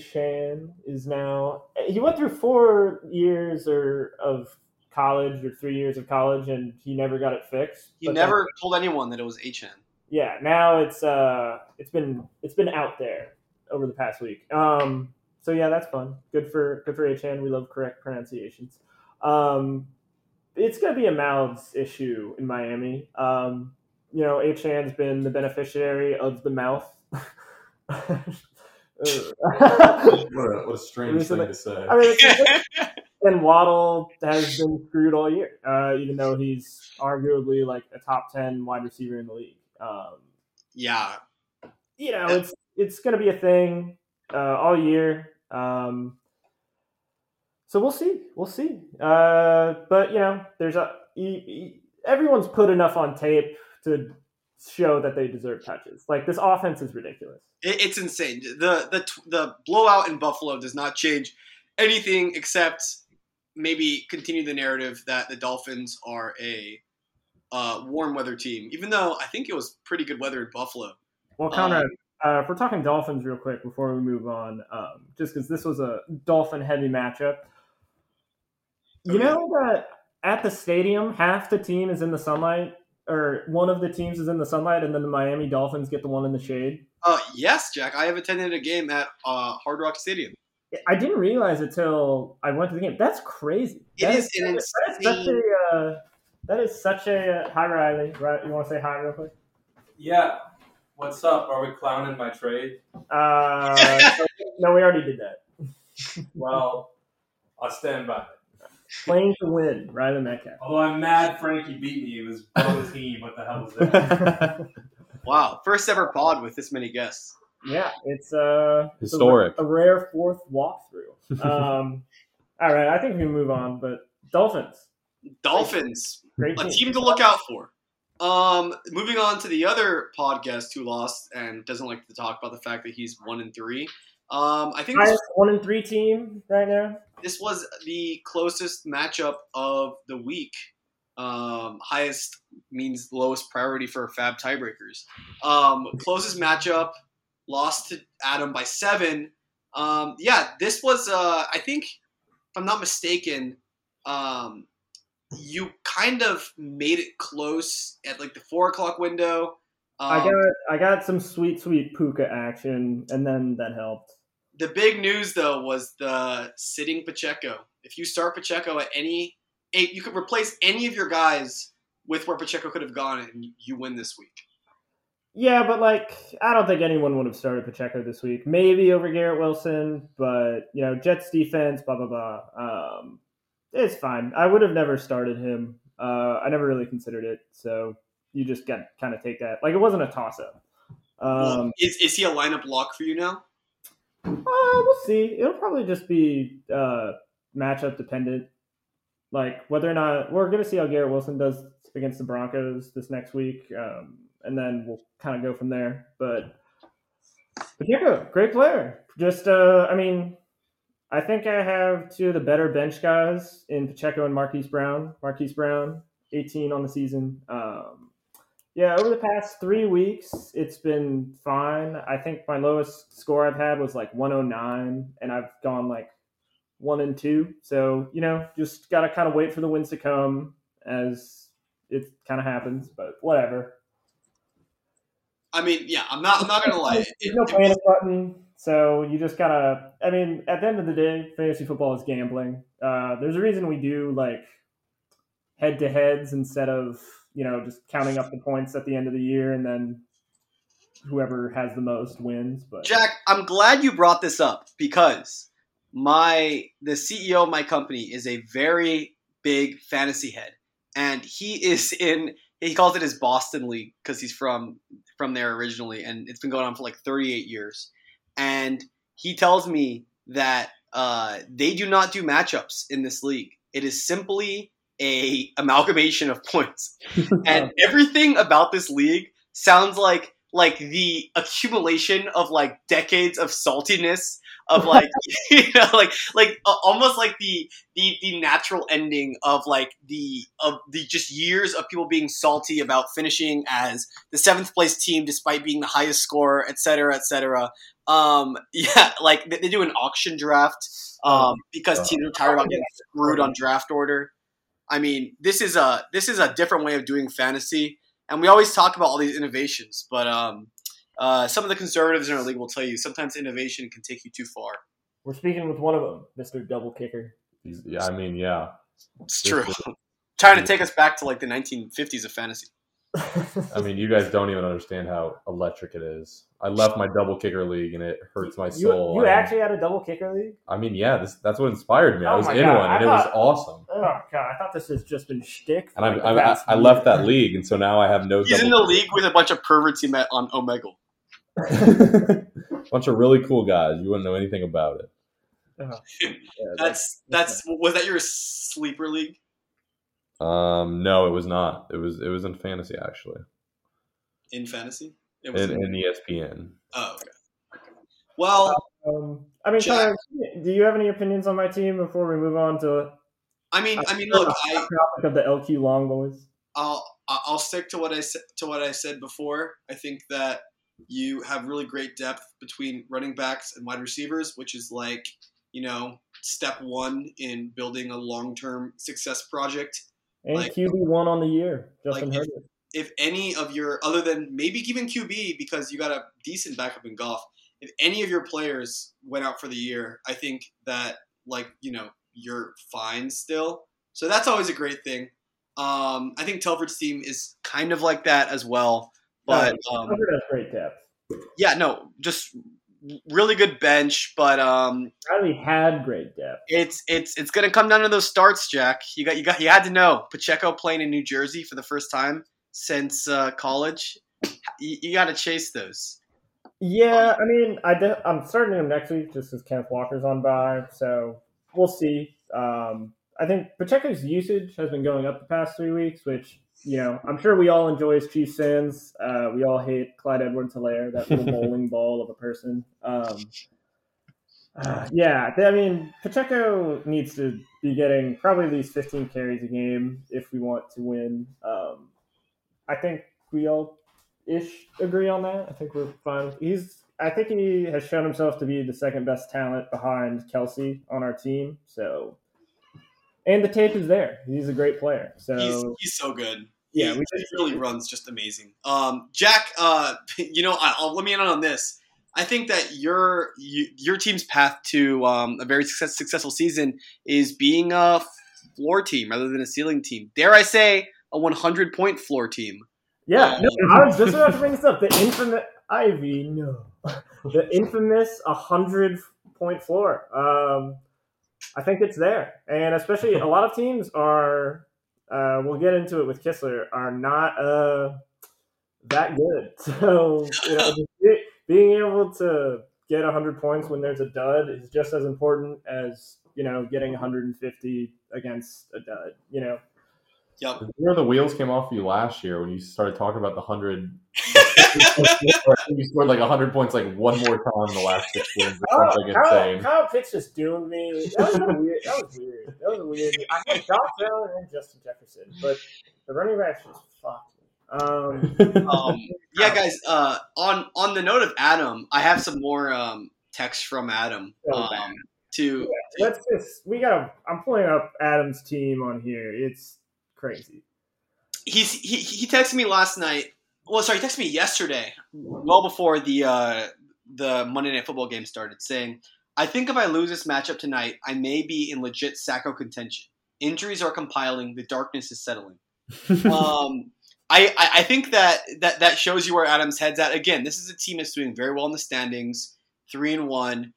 is now. He went through four years or of college or three years of college, and he never got it fixed. He But then- never told anyone that it was HN. yeah now it's uh it's been it's been out there over the past week um so yeah, that's fun. Good for good for Achane. We love correct pronunciations. Um, it's gonna be a mouths issue in Miami. Um, you know, Achane's been the beneficiary of the mouth. What a, what a strange thing to say. I mean, and Waddle has been screwed all year, uh, even though he's arguably like a top ten wide receiver in the league. Um, yeah, you know, it's it's going to be a thing uh, all year. Um, so we'll see, we'll see. Uh, but you know, there's a everyone's put enough on tape to show that they deserve touches. Like this offense is ridiculous. It, it's insane. The the the blowout in Buffalo does not change anything except maybe continue the narrative that the Dolphins are a uh, warm weather team. Even though I think it was pretty good weather in Buffalo. Well, Conrad, uh, if we're talking Dolphins real quick before we move on, um, just because this was a Dolphin heavy matchup, you Oh, yeah. know that at the stadium, half the team is in the sunlight, or one of the teams is in the sunlight, and then the Miami Dolphins get the one in the shade. Uh, yes, Jack. I have attended a game at uh, Hard Rock Stadium. I didn't realize it till I went to the game. That's crazy. It That is an that is such a uh, that is such a uh, hi Riley. Right? You want to say hi real quick? Yeah. What's up? Are we clowning my trade? Uh, no, we already did that. Well, I'll stand by it. Playing to win, Riley Metcalf. Although I'm mad Frankie beat me. It was both team. What the hell was that? Wow, first ever pod with this many guests. Yeah, it's uh it's a- Historic. a, rare fourth walkthrough. Um, all right, I think we can move on. But Dolphins, Dolphins, great a team. team to look out for. Um, moving on to the other podcast who lost and doesn't like to talk about the fact that he's one and three. Um, I think this, Highest one and three team right now. This was the closest matchup of the week. Um, highest means lowest priority for FAAB tiebreakers. Um, closest matchup, lost to Adam by seven. Um, yeah, this was, uh, I think, if I'm not mistaken, um, you kind of made it close at like the four o'clock window. Um, I got I got some sweet sweet Puka action, and then that helped. The big news though was the sitting Pacheco. If you start Pacheco at any, you could replace any of your guys with where Pacheco could have gone, and you win this week. Yeah, but like I don't think anyone would have started Pacheco this week. Maybe over Garrett Wilson, but you know Jets defense, blah blah blah. Um, it's fine. I would have never started him. Uh, I never really considered it, so you just got kind of take that. Like it wasn't a toss up. Um, is is he a lineup lock for you now? Uh, we'll see. It'll probably just be uh, matchup dependent. Like whether or not we're going to see how Garrett Wilson does against the Broncos this next week, um, and then we'll kind of go from there. But Pacheco, great player. Just, uh, I mean, I think I have two of the better bench guys in Pacheco and Marquise Brown. Marquise Brown, 18 on the season. Um, yeah, over the past three weeks, it's been fine. I think my lowest score I've had was like 109, and I've gone like one and two. So, you know, just got to kind of wait for the wins to come as it kind of happens, but whatever. I mean, yeah, I'm not. I'm not gonna lie. It, There's no panic button, so you just gotta. I mean, at the end of the day, fantasy football is gambling. Uh, there's a reason we do like head to heads instead of you know just counting up the points at the end of the year and then whoever has the most wins. But Jack, I'm glad you brought this up because my the CEO of my company is a very big fantasy head, and he is in. He calls it his Boston League because he's from from there originally, and it's been going on for like 38 years. And he tells me that uh, they do not do matchups in this league. It is simply a amalgamation of points, and everything about this league sounds like like the accumulation of like decades of saltiness of like you know like like uh, almost like the the the natural ending of like the of the just years of people being salty about finishing as the seventh place team despite being the highest score et cetera et cetera. Um yeah like they, they do an auction draft um because teams are tired about getting screwed on draft order i mean this is a this is a different way of doing fantasy and we always talk about all these innovations, but um, uh, some of the conservatives in our league will tell you sometimes innovation can take you too far. We're speaking with one of them, Mister Double Kicker. He's, yeah, I mean, yeah. It's true. Trying to take us back to like the 1950s of fantasy. I mean, you guys don't even understand how electric it is. I left my double kicker league and it hurts my soul. you I mean- actually had a double kicker league? I mean, yeah, this, that's what inspired me. I Oh was in God, one and I it was awesome. Oh god, I thought this has just been shtick. And I, I, I, I left that league, and so now I have no. He's in double the league with a bunch of perverts he met on Omegle. bunch of really cool guys. You wouldn't know anything about it. Yeah, uh-huh. That's that's was that your sleeper league? Um, no, it was not. It was it was in fantasy actually, in fantasy? It was in, in ESPN. oh, okay. okay. Well, Um, I mean, Jack- Connor, do you have any opinions on my team before we move on to I mean, I mean, look, I, the topic of the LQ Long Boys? I'll I'll stick to what I said to what I said before. I think that you have really great depth between running backs and wide receivers, which is like you know step one in building a long term success project. And Like- QB one on the year, Justin Like, if- Herbert. If any of your other than maybe even QB because you got a decent backup in Goff. If any of your players went out for the year, I think that like you know you're fine still. So that's always a great thing. Um, I think Telford's team is kind of like that as well. But um, has great depth. yeah, no, just really good bench. But um, Riley had great depth. it's it's it's gonna come down to those starts, Jack. You got you got you had to know Pacheco playing in New Jersey for the first time since uh, college. You, you got to chase those. Yeah, I mean, I de- I'm starting him next week just because Kenneth Walker's on bye, so we'll see. Um, I think Pacheco's usage has been going up the past three weeks, which you know I'm sure we all enjoy as Chief Sins. Uh, we all hate Clyde Edwards Helaire, that little bowling ball of a person. Um, uh, yeah, I mean Pacheco needs to be getting probably at least 15 carries a game if we want to win. Um, I think we all ish agree on that. I think we're fine. He's I think he has shown himself to be the second best talent behind Kelce on our team. So, and the tape is there. He's a great player. So He's he's so good. yeah, he, we he really runs just amazing. Um, Jack, uh, you know, I, I'll let me in on this. I think that your you, your team's path to um, a very success, successful season is being a floor team rather than a ceiling team. Dare I say, a 100 point floor team. Yeah, Um, no, I was just about to bring this up. The infamous Ivy, no, the infamous hundred point floor. Um, I think it's there, and especially a lot of teams are. Uh, we'll get into it with Kistler. Are not uh, that good. So you know, being able to get hundred points when there's a dud is just as important as you know getting 150 against a dud. You know. Yep. Where the wheels came off you last year when you started talking about the hundred. you scored like hundred points like one more time in the last six games or Oh, something Kyle, insane. Kyle Pitts just doomed me. That was weird. That was weird. That was weird. I had Josh Allen and Justin Jefferson, but the running backs just fucked. Um, Um, yeah, guys. Uh, on on the note of Adam, I have some more um, text from Adam. Oh, Um, to let's just. We gotta. I'm pulling up Adam's team on here. It's crazy. he's he he texted me last night. Well, sorry, he texted me yesterday, well before the uh, the Monday Night Football game started, saying, "I think if I lose this matchup tonight, I may be in legit Sacko contention. Injuries are compiling. The darkness is settling." um, I, I think that, that that shows you where Adam's head's at. Again, this is a team that's doing very well in the standings, three and one.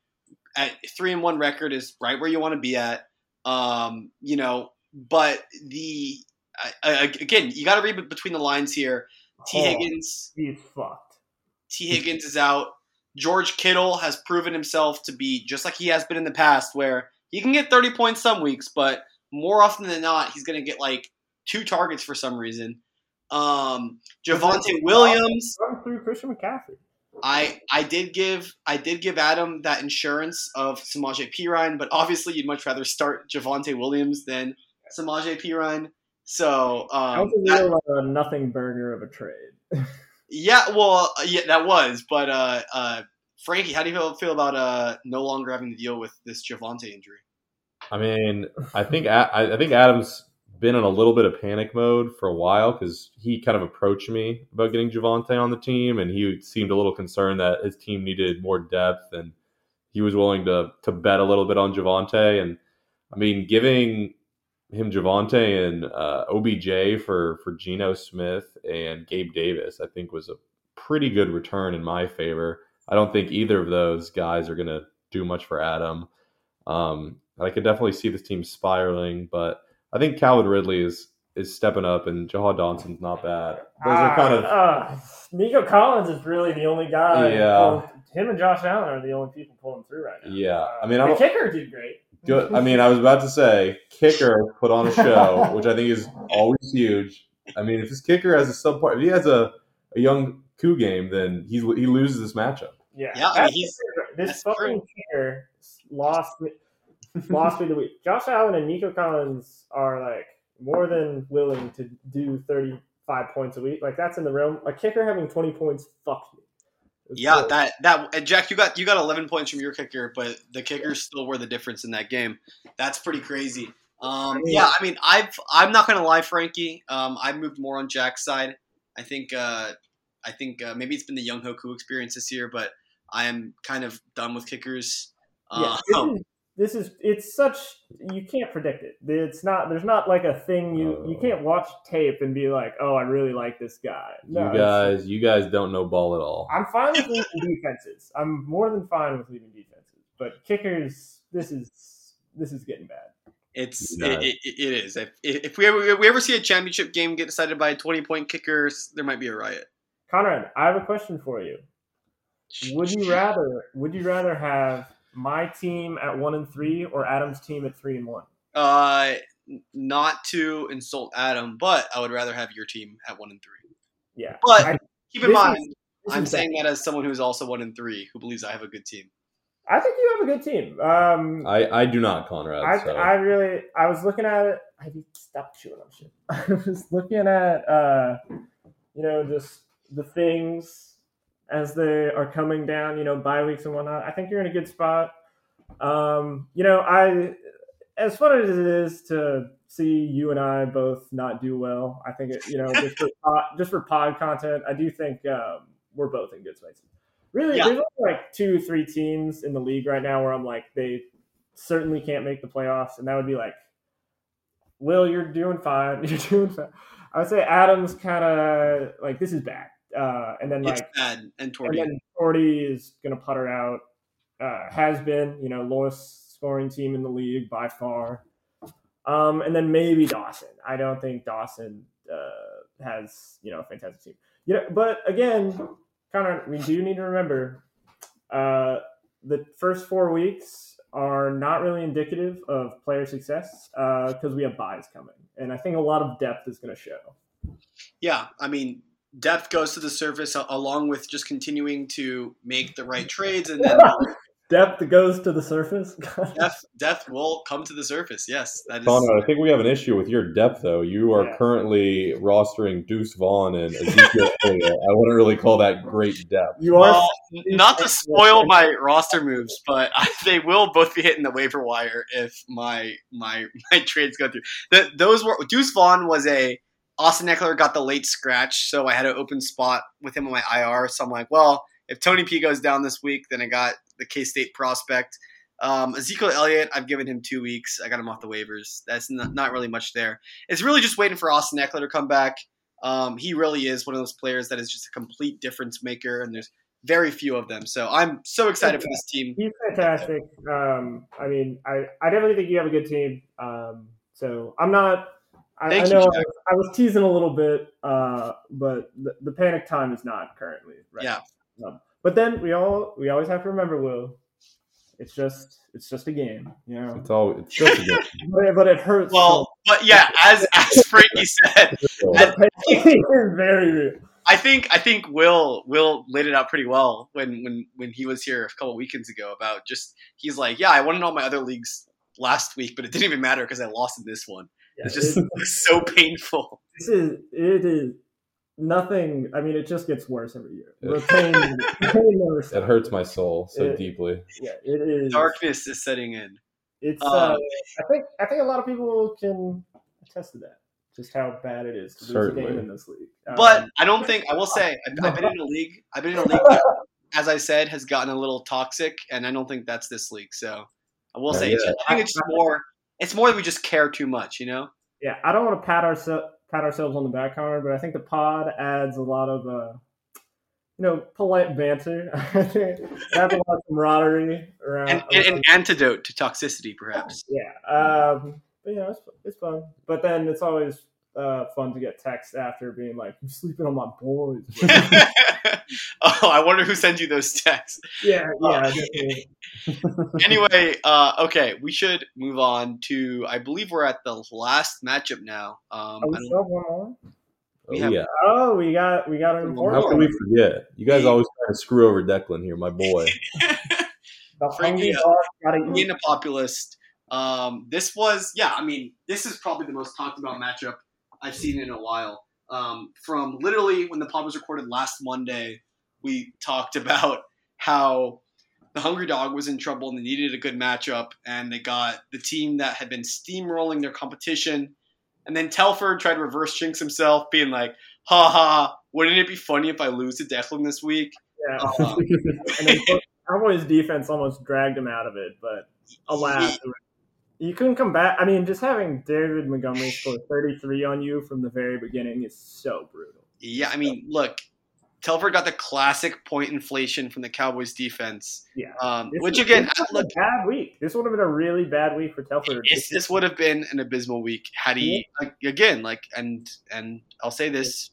At three and one record is right where you want to be at. Um, you know, but the I, I, again, you got to read between the lines here. T. Oh. Higgins, He's fucked. T. Higgins is out. George Kittle has proven himself to be just like he has been in the past, where he can get 30 points some weeks, but more often than not, he's going to get like two targets for some reason. Um, Javonte Williams, through Christian McCaffrey. I I did give I did give Adam that insurance of Samaje Perine, but obviously you'd much rather start Javonte Williams than Samaje Perine. So That um, was a that- real uh, nothing burger of a trade. Yeah, well, uh, yeah, that was. But uh, uh, Frankie, how do you feel, feel about uh, no longer having to deal with this Javonte injury? I mean, I think A- I I think Adam's been in a little bit of panic mode for a while because he kind of approached me about getting Javonte on the team, and he seemed a little concerned that his team needed more depth, and he was willing to to bet a little bit on Javonte, and I mean, giving him Javonte and uh, OBJ for for Geno Smith and Gabe Davis, I think was a pretty good return in my favor. I don't think either of those guys are going to do much for Adam. Um, I could definitely see this team spiraling, but I think Calvin Ridley is is stepping up, and Jahan Dotson's not bad. Those are kind of Uh, Nico Collins is really the only guy. Yeah. him and Josh Allen are the only people pulling through right now. Yeah. Uh, I mean, I the kicker did great. Good. I mean, I was about to say kicker put on a show, which I think is always huge. I mean, if his kicker has a subpart, if he has a, a young coup game, then he he loses this matchup. Yeah, Yeah, I mean, he's- this that's fucking true. kicker lost me, lost me the week. Josh Allen and Nico Collins are like more than willing to do thirty five points a week. Like that's in the realm. A kicker having twenty points fucked me. Yeah, cool. that that and Jack, you got you got 11 points from your kicker, but the kickers still were the difference in that game. That's pretty crazy. Um, yeah, I mean, I've I'm not gonna lie, Frankie. Um, I've moved more on Jack's side. I think uh, I think uh, maybe it's been the Younghoe Koo experience this year, but I am kind of done with kickers. Yeah, Uh, this is it's such you can't predict it. It's not there's not like a thing you you Uh. can't watch tape and be like, oh, I really like this guy. No, you guys, you guys don't know ball at all. I'm fine with leaving defenses. I'm more than fine with leaving defenses, but kickers, this is this is getting bad. It's it, it, it is. If, if we ever if we ever see a championship game get decided by 20 point kickers, there might be a riot. Conrad, I have a question for you. Would you rather would you rather have my team at one and three or Adam's team at three and one? Uh, not to insult Adam, but I would rather have your team at one and three. Yeah, But I- keep in this is- mind, I'm is saying that as someone who's also one and three, who believes I have a good team. I think you have a good team. Um, I, I do not, Conrad. I, so. I really I was looking at it. I stopped chewing on shit. I was looking at uh, you know just the things as they are coming down. You know, bye weeks and whatnot. I think you're in a good spot. Um, you know, I as fun as it is to see you and I both not do well. I think it. You know, just for pod, just for pod content, I do think um, we're both in good spaces. Really, Yeah. there's only like two, three teams in the league right now where I'm like they certainly can't make the playoffs, and that would be like, Will, you're doing fine. You're doing fine. I would say Adams kind of like this is bad, uh, and then It's like bad and and then Torty is gonna putter out. Uh, has been you know lowest scoring team in the league by far, um, and then maybe Dawson. I don't think Dawson uh, has you know a fantastic team. You know, but again, Connor, we do need to remember uh, the first four weeks are not really indicative of player success because we have byes coming, and I think a lot of depth is going to show. Yeah, I mean, depth goes to the surface along with just continuing to make the right trades, and then Depth goes to the surface. depth depth will come to the surface. Yes, that is. Conrad, I think we have an issue with your depth, though. You are Yeah. currently rostering Deuce Vaughn and Ezekiel Elliott. I wouldn't really call that great depth. you are Well, not to spoil my roster moves, but I, they will both be hitting the waiver wire if my my my trades go through. The, those were Deuce Vaughn was a Austin Ekeler got the late scratch, so I had an open spot with him on my IR. So I'm like, well, if Tony P goes down this week, then I got the K State prospect. Um, Ezekiel Elliott, I've given him two weeks. I got him off the waivers. That's not, not really much there. It's really just waiting for Austin Ekeler to come back. Um, he really is one of those players that is just a complete difference maker, and there's very few of them. So I'm so excited for this team. He's fantastic. Um, I mean, I, I definitely think you have a good team. Um, so I'm not. I, I Thank you, know Jack. I was teasing a little bit, uh, but the, the panic time is not currently. Right Yeah. Um, but then we all we always have to remember, Will. It's just it's just a game, you know. It's all it's just a good. But it, but it hurts. Well, but yeah, as as Frankie said, so- the pain is very real. I think I think Will Will laid it out pretty well when when when he was here a couple weekends ago about just he's like, yeah, I won in all my other leagues last week, but it didn't even matter because I lost in this one. Yeah, It's just it- it's so painful. this is it is nothing. I mean, it just gets worse every year. The pain, the pain never It hurts my soul so It- deeply. Yeah, it is. Darkness is setting in. It's. Um, Uh, I think. I think a lot of people can attest to that. Just how bad it is to lose a Certainly. game in this league. Um, But I don't think I will say I've, I've been in a league. I've been in a league that as I said, has gotten a little toxic, and I don't think that's this league. So I will Yeah, say, yeah. it's I think it's more. It's more that we just care too much, you know. Yeah, I don't want to pat ourselves pat ourselves on the back, Connor, but I think the pod adds a lot of uh, you know polite banter. adds a lot of camaraderie around. And, and an antidote to toxicity, perhaps. yeah, um, but yeah, it's, it's fun. But then it's always uh, fun to get text after being like, "You're sleeping on my boys." oh, I wonder who sends you those texts. yeah, yeah. definitely. Anyway, uh, okay, we should move on to. I believe we're at the last matchup now. Um, Oh, we still have one more? Oh, have- yeah. Oh, we got we got an How important can we forget? You guys always try to screw over Declan here, my boy. The Frankie, hungry uh, dog gotta eat. being a populist. Um, this was, yeah, I mean, this is probably the most talked about matchup I've seen in a while. Um, from literally when the pod was recorded last Monday, we talked about how the Hungry Dog was in trouble and they needed a good matchup, and they got the team that had been steamrolling their competition. And then Telford tried to reverse jinx himself, being like, ha ha, wouldn't it be funny if I lose to Declan this week? Yeah. Uh, and then Cowboys defense almost dragged him out of it, but alas, you couldn't come back. I mean, just having David Montgomery score 33 on you from the very beginning is so brutal. Yeah, I mean, look, Telford got the classic point inflation from the Cowboys defense, Yeah. um, which was- again, this look, a bad week. This would have been a really bad week for Telford. this, this would have been an abysmal week had he like, again like and and I'll say this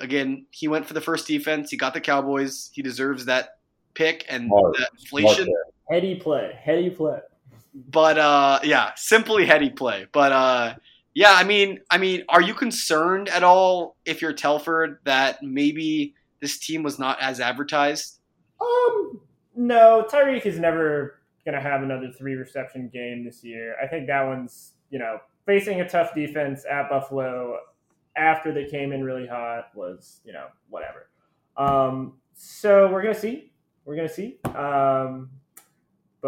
again, he went for the first defense. He got the Cowboys. He deserves that pick and Smart. that Smart inflation. there. heady play, heady play. But uh, yeah, simply heady play. But uh, yeah, I mean, I mean, are you concerned at all if you're Telford that maybe this team was not as advertised? Um, no, Tyreek is never gonna have another three reception game this year. I think that one's you know facing a tough defense at Buffalo after they came in really hot was you know whatever. Um, so we're gonna see, we're gonna see. Um,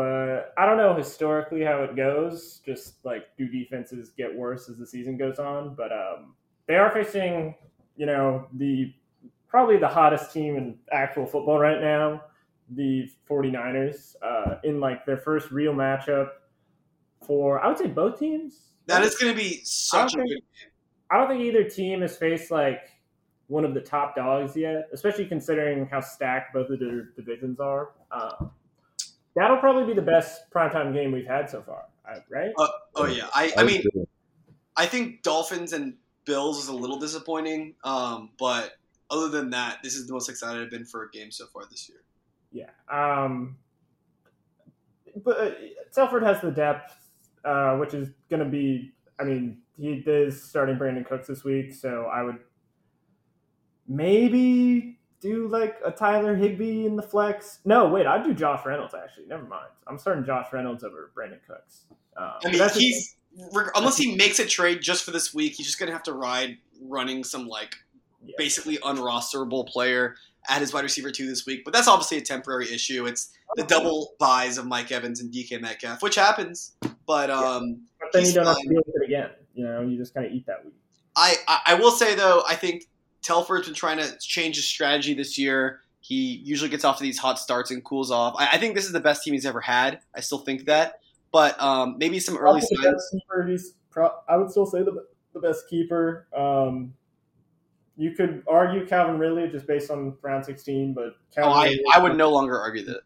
but I don't know historically how it goes. Just like do defenses get worse as the season goes on? But um, they are facing you know the probably the hottest team in actual football right now, the 49ers, uh, in like their first real matchup for I would say both teams. That is going to be such a think- good. I don't think either team has faced like one of the top dogs yet, especially considering how stacked both of their divisions are. Um, that'll probably be the best primetime game we've had so far, right? Oh yeah, I, I mean, I think Dolphins and Bills is a little disappointing, um, but other than that, this is the most excited I've been for a game so far this year. Yeah. Um, but uh, Telford has the depth, uh, which is going to be. I mean, he is starting Brandin Cooks this week, so I would maybe do like a Tyler Higbee in the flex. No, wait, I'd do Josh Reynolds actually. Never mind. I'm starting Josh Reynolds over Brandin Cooks. Um, I mean, he's unless he makes a trade just for this week, he's just gonna have to ride running some like Yeah. basically unrosterable player at his wide receiver two this week. But that's obviously a temporary issue. It's the double byes of Mike Evans and DK Metcalf, which happens. But um, but then you don't have to fine. deal with it again. You know, you just kind of eat that week. I, I I will say though, I think Telford's been trying to change his strategy this year. He usually gets off to these hot starts and cools off. I, I think this is the best team he's ever had. I still think that, but um, maybe some early signs. pro- I would still say the the best keeper. Um, you could argue Calvin Ridley just based on round sixteen, but Calvin Oh, I, I would no longer argue that.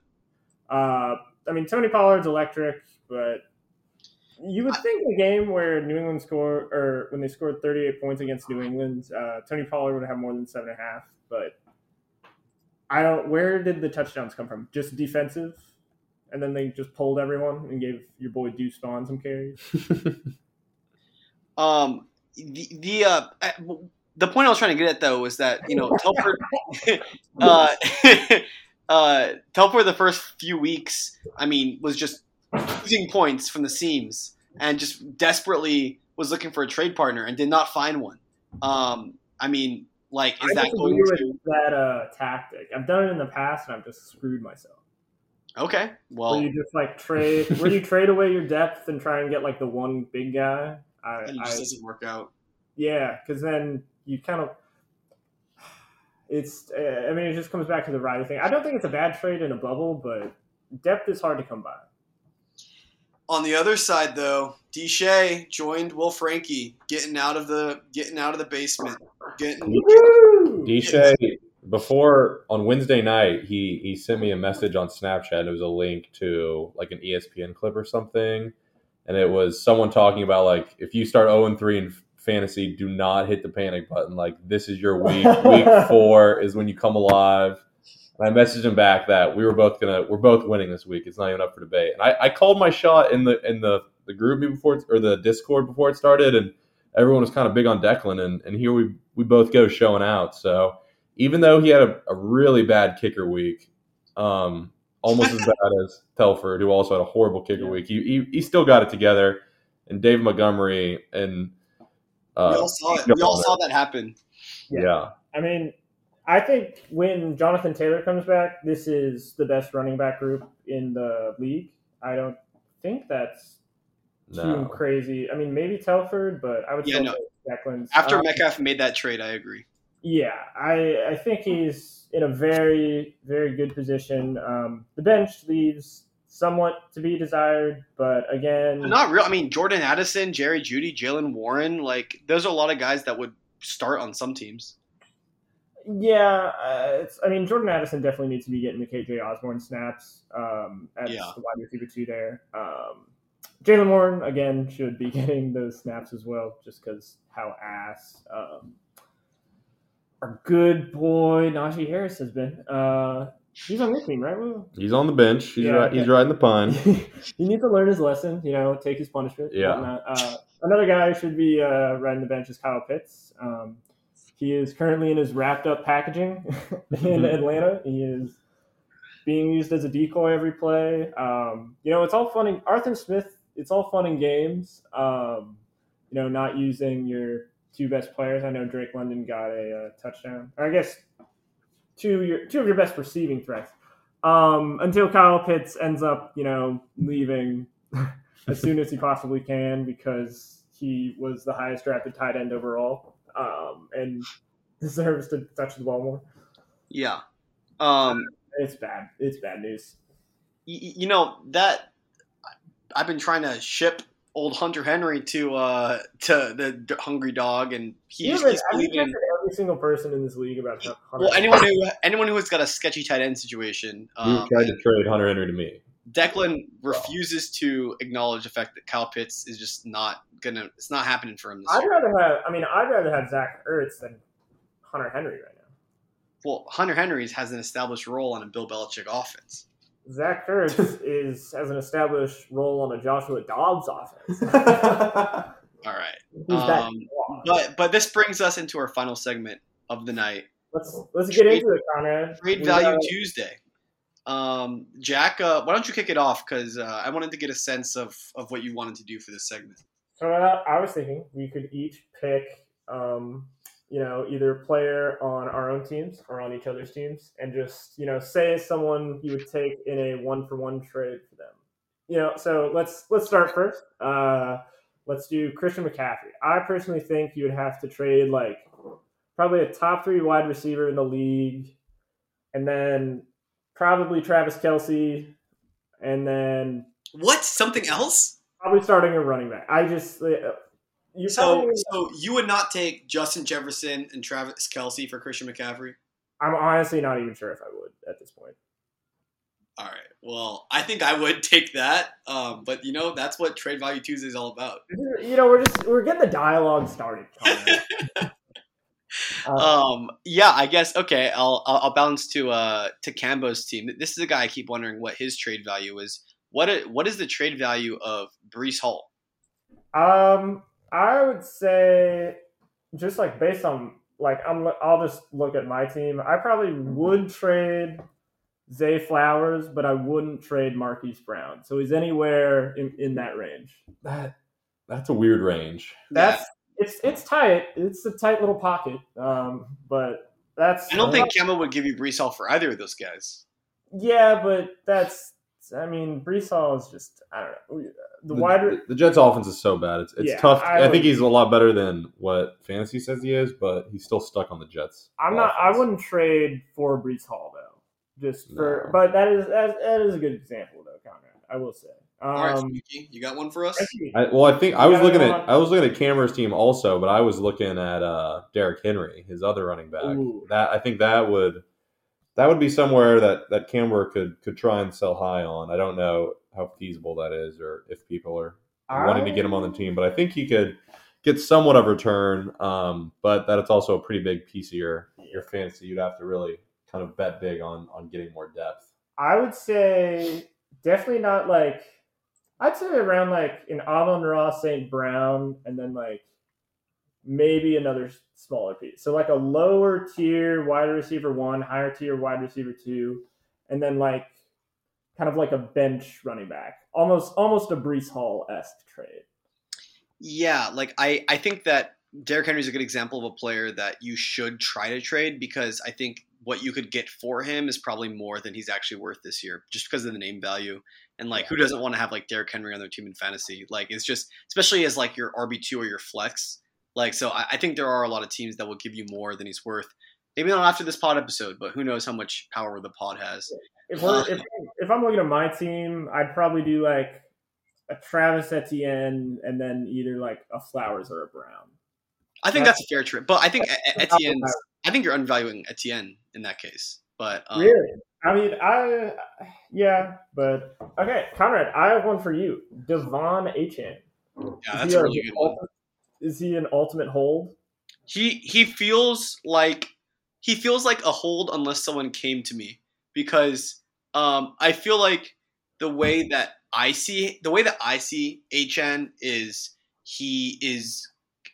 Uh, I mean, Tony Pollard's electric, but you would think a game where New England scored or when they scored thirty eight points against New England, uh, Tony Pollard would have more than seven and a half. But I don't. Where did the touchdowns come from? Just defensive, and then they just pulled everyone and gave your boy Deuce Vaughn some carries. Um, the the uh, the point I was trying to get at though was that you know Telford, uh, uh, Telford the first few weeks, I mean, was just losing points from the seams and just desperately was looking for a trade partner and did not find one. Um, I mean, like, is I that going to? that uh, tactic. I've done it in the past, and I've just screwed myself. Okay, where well, you just like trade, where you trade away your depth and try and get like the one big guy. I, it I doesn't work out. yeah, because then you kind of it's. Uh, I mean, it just comes back to the Riley thing. I don't think it's a bad trade in a bubble, but depth is hard to come by. On the other side, though, Deshay joined Will Frankie, getting out of the getting out of the basement, getting Woo! Deshay before on Wednesday night, he he sent me a message on Snapchat. And it was a link to like an ESPN clip or something, and it was someone talking about like if you start zero and three in fantasy, do not hit the panic button. Like this is your week. week four is when you come alive. And I messaged him back that we were both gonna we're both winning this week. It's not even up for debate. And I, I called my shot in the in the the group before it, or the Discord before it started, and everyone was kind of big on Declan, and and here we we both go showing out. So even though he had a, a really bad kicker week, um, almost as bad as Telford, who also had a horrible kicker Yeah. week, he, he he still got it together. And Dave Montgomery and we uh, all saw it. We all saw that happen. yeah. I mean, I think when Jonathan Taylor comes back, this is the best running back group in the league. I don't think that's too No. crazy. I mean, maybe Telford, but I would Yeah, still no. say Declan's. After Um, Metcalf made that trade, I agree. Yeah, I I think he's in a very very good position. Um, the bench leaves somewhat to be desired, but again, But not real. I mean, Jordan Addison, Jerry Jeudy, Jaylen Warren, like those are a lot of guys that would start on some teams. Yeah, uh, it's. I mean, Jordan Addison definitely needs to be getting the KJ Osborn snaps um, as Yeah. the wide receiver two there. Um, Jaylen Warren again should be getting those snaps as well, just because how ass um, our good boy Najee Harris has been. Uh, he's on your team, right? Will? He's on the bench. He's Yeah, ri- okay. he's riding the pine. he needs to learn his lesson, you know, take his punishment. Yeah. Uh, another guy who should be uh, riding the bench is Kyle Pitts. Um, he is currently in his wrapped up packaging in Mhm. Atlanta. He is being used as a decoy every play. Um, you know, it's all fun. And Arthur Smith, it's all fun and games. Um, you know, not using your two best players. I know Drake London got a, uh touchdown, or I guess two of your two of your best receiving threats. Um, until Kyle Pitts ends up, you know, leaving as soon as he possibly can because he was the highest drafted tight end overall um, and deserves to touch the ball more. Yeah. Um, It's bad. It's bad news. y- y- you know that I've been trying to ship old Hunter Henry to uh to the d- Hungry Dog, and he's, Yeah, but he's believing. every single person in this league about Hunter. Well, anyone who anyone who has got a sketchy tight end situation, You um, tried to trade Hunter Henry to me. Declan refuses to acknowledge the fact that Kyle Pitts is just not gonna. It's not happening for him this I'd year. rather have. I mean, I'd rather have Zach Ertz than Hunter Henry right now. Well, Hunter Henry has an established role on a Bill Belichick offense. Zach Ertz is has an established role on a Joshua Dobbs offense. All right, Um, but but this brings us into our final segment of the night. let's let's get into it, Conrad. Trade We Value got- Tuesday. Um, Jack, uh, why don't you kick it off? Because uh, I wanted to get a sense of, of what you wanted to do for this segment. So uh, I was thinking we could each pick, um, you know, either a player on our own teams or on each other's teams, and just you know say someone you would take in a one for one trade for them. You know, so let's let's start first. Uh, let's do Christian McCaffrey. I personally think you would have to trade like probably a top three wide receiver in the league, and then probably Travis Kelce, and then What? Something else? probably starting a running back. I just uh, you So, probably so you would not take Justin Jefferson and Travis Kelce for Christian McCaffrey? I'm honestly not even sure if I would at this point. All right. Well, I think I would take that. Um, but you know, that's what Trade Value Tuesday is all about. You know, we're just we're getting the dialogue started. Conrad. Uh, Um, yeah, I guess. Okay, I'll I'll, I'll bounce to uh to Cambo's team. This is a guy I keep wondering what his trade value is. What i- what is the trade value of Breece Hall? um, I would say just like based on like I'm I'll just look at my team. I probably would trade Zay Flowers, but I wouldn't trade Marquise Brown. So he's anywhere in, in that range. That that's a weird range. That's it's it's tight. It's a tight little pocket. Um, but that's I don't think Cambo would give you Breece Hall for either of those guys. Yeah, but that's I mean, Breece Hall is just I don't know. The The, wide the, the Jets' offense is so bad. It's it's Yeah, tough. I I, think would- he's a lot better than what fantasy says he is, but he's still stuck on the Jets. I'm not. I wouldn't trade for Breece Hall though. Just for, No. but that is that, that is a good example though, Conrad. I will say. Um, All right, Spooky, you got one for us? I, well, I think I was looking at on- I was looking at Cameron's team also, but I was looking at uh, Derrick Henry, his other running back. Ooh. That I think that would that would be somewhere that that Cameron could could try and sell high on. I don't know how feasible that is, or if people are wanting to get him on the team, but I think he could get somewhat of return. Um, but that it's also a pretty big piece of your your fantasy. You'd have to really kind of bet big on on getting more depth. I would say definitely not like. I'd say around like an Amon-Ra St. Brown, and then like maybe another smaller piece. So like a lower tier wide receiver one, higher tier wide receiver two, and then like kind of like a bench running back, almost almost a Breece Hall esque trade. Yeah, like I, I think that Derrick Henry is a good example of a player that you should try to trade because I think what you could get for him is probably more than he's actually worth this year, just because of the name value. And like, who doesn't want to have like Derrick Henry on their team in fantasy? Like, it's just, especially as like your RB two or your flex. Like, so I, I think there are a lot of teams that will give you more than he's worth. Maybe not after this pod episode, but who knows how much power the pod has. If we're if, if I'm looking at my team, I'd probably do like a Travis Etienne and then either like a Flowers or a Brown. I think that's a fair trade, but I think E- E- Etienne's. I think you're undervaluing Etienne in that case. But um, really? I mean, I yeah, but okay, Conrad, I have one for you. De'Von Achane. yeah, that's a really good one. Is he an ultimate hold? he he feels like he feels like a hold unless someone came to me because um I feel like the way that I see the way that I see Achane is he is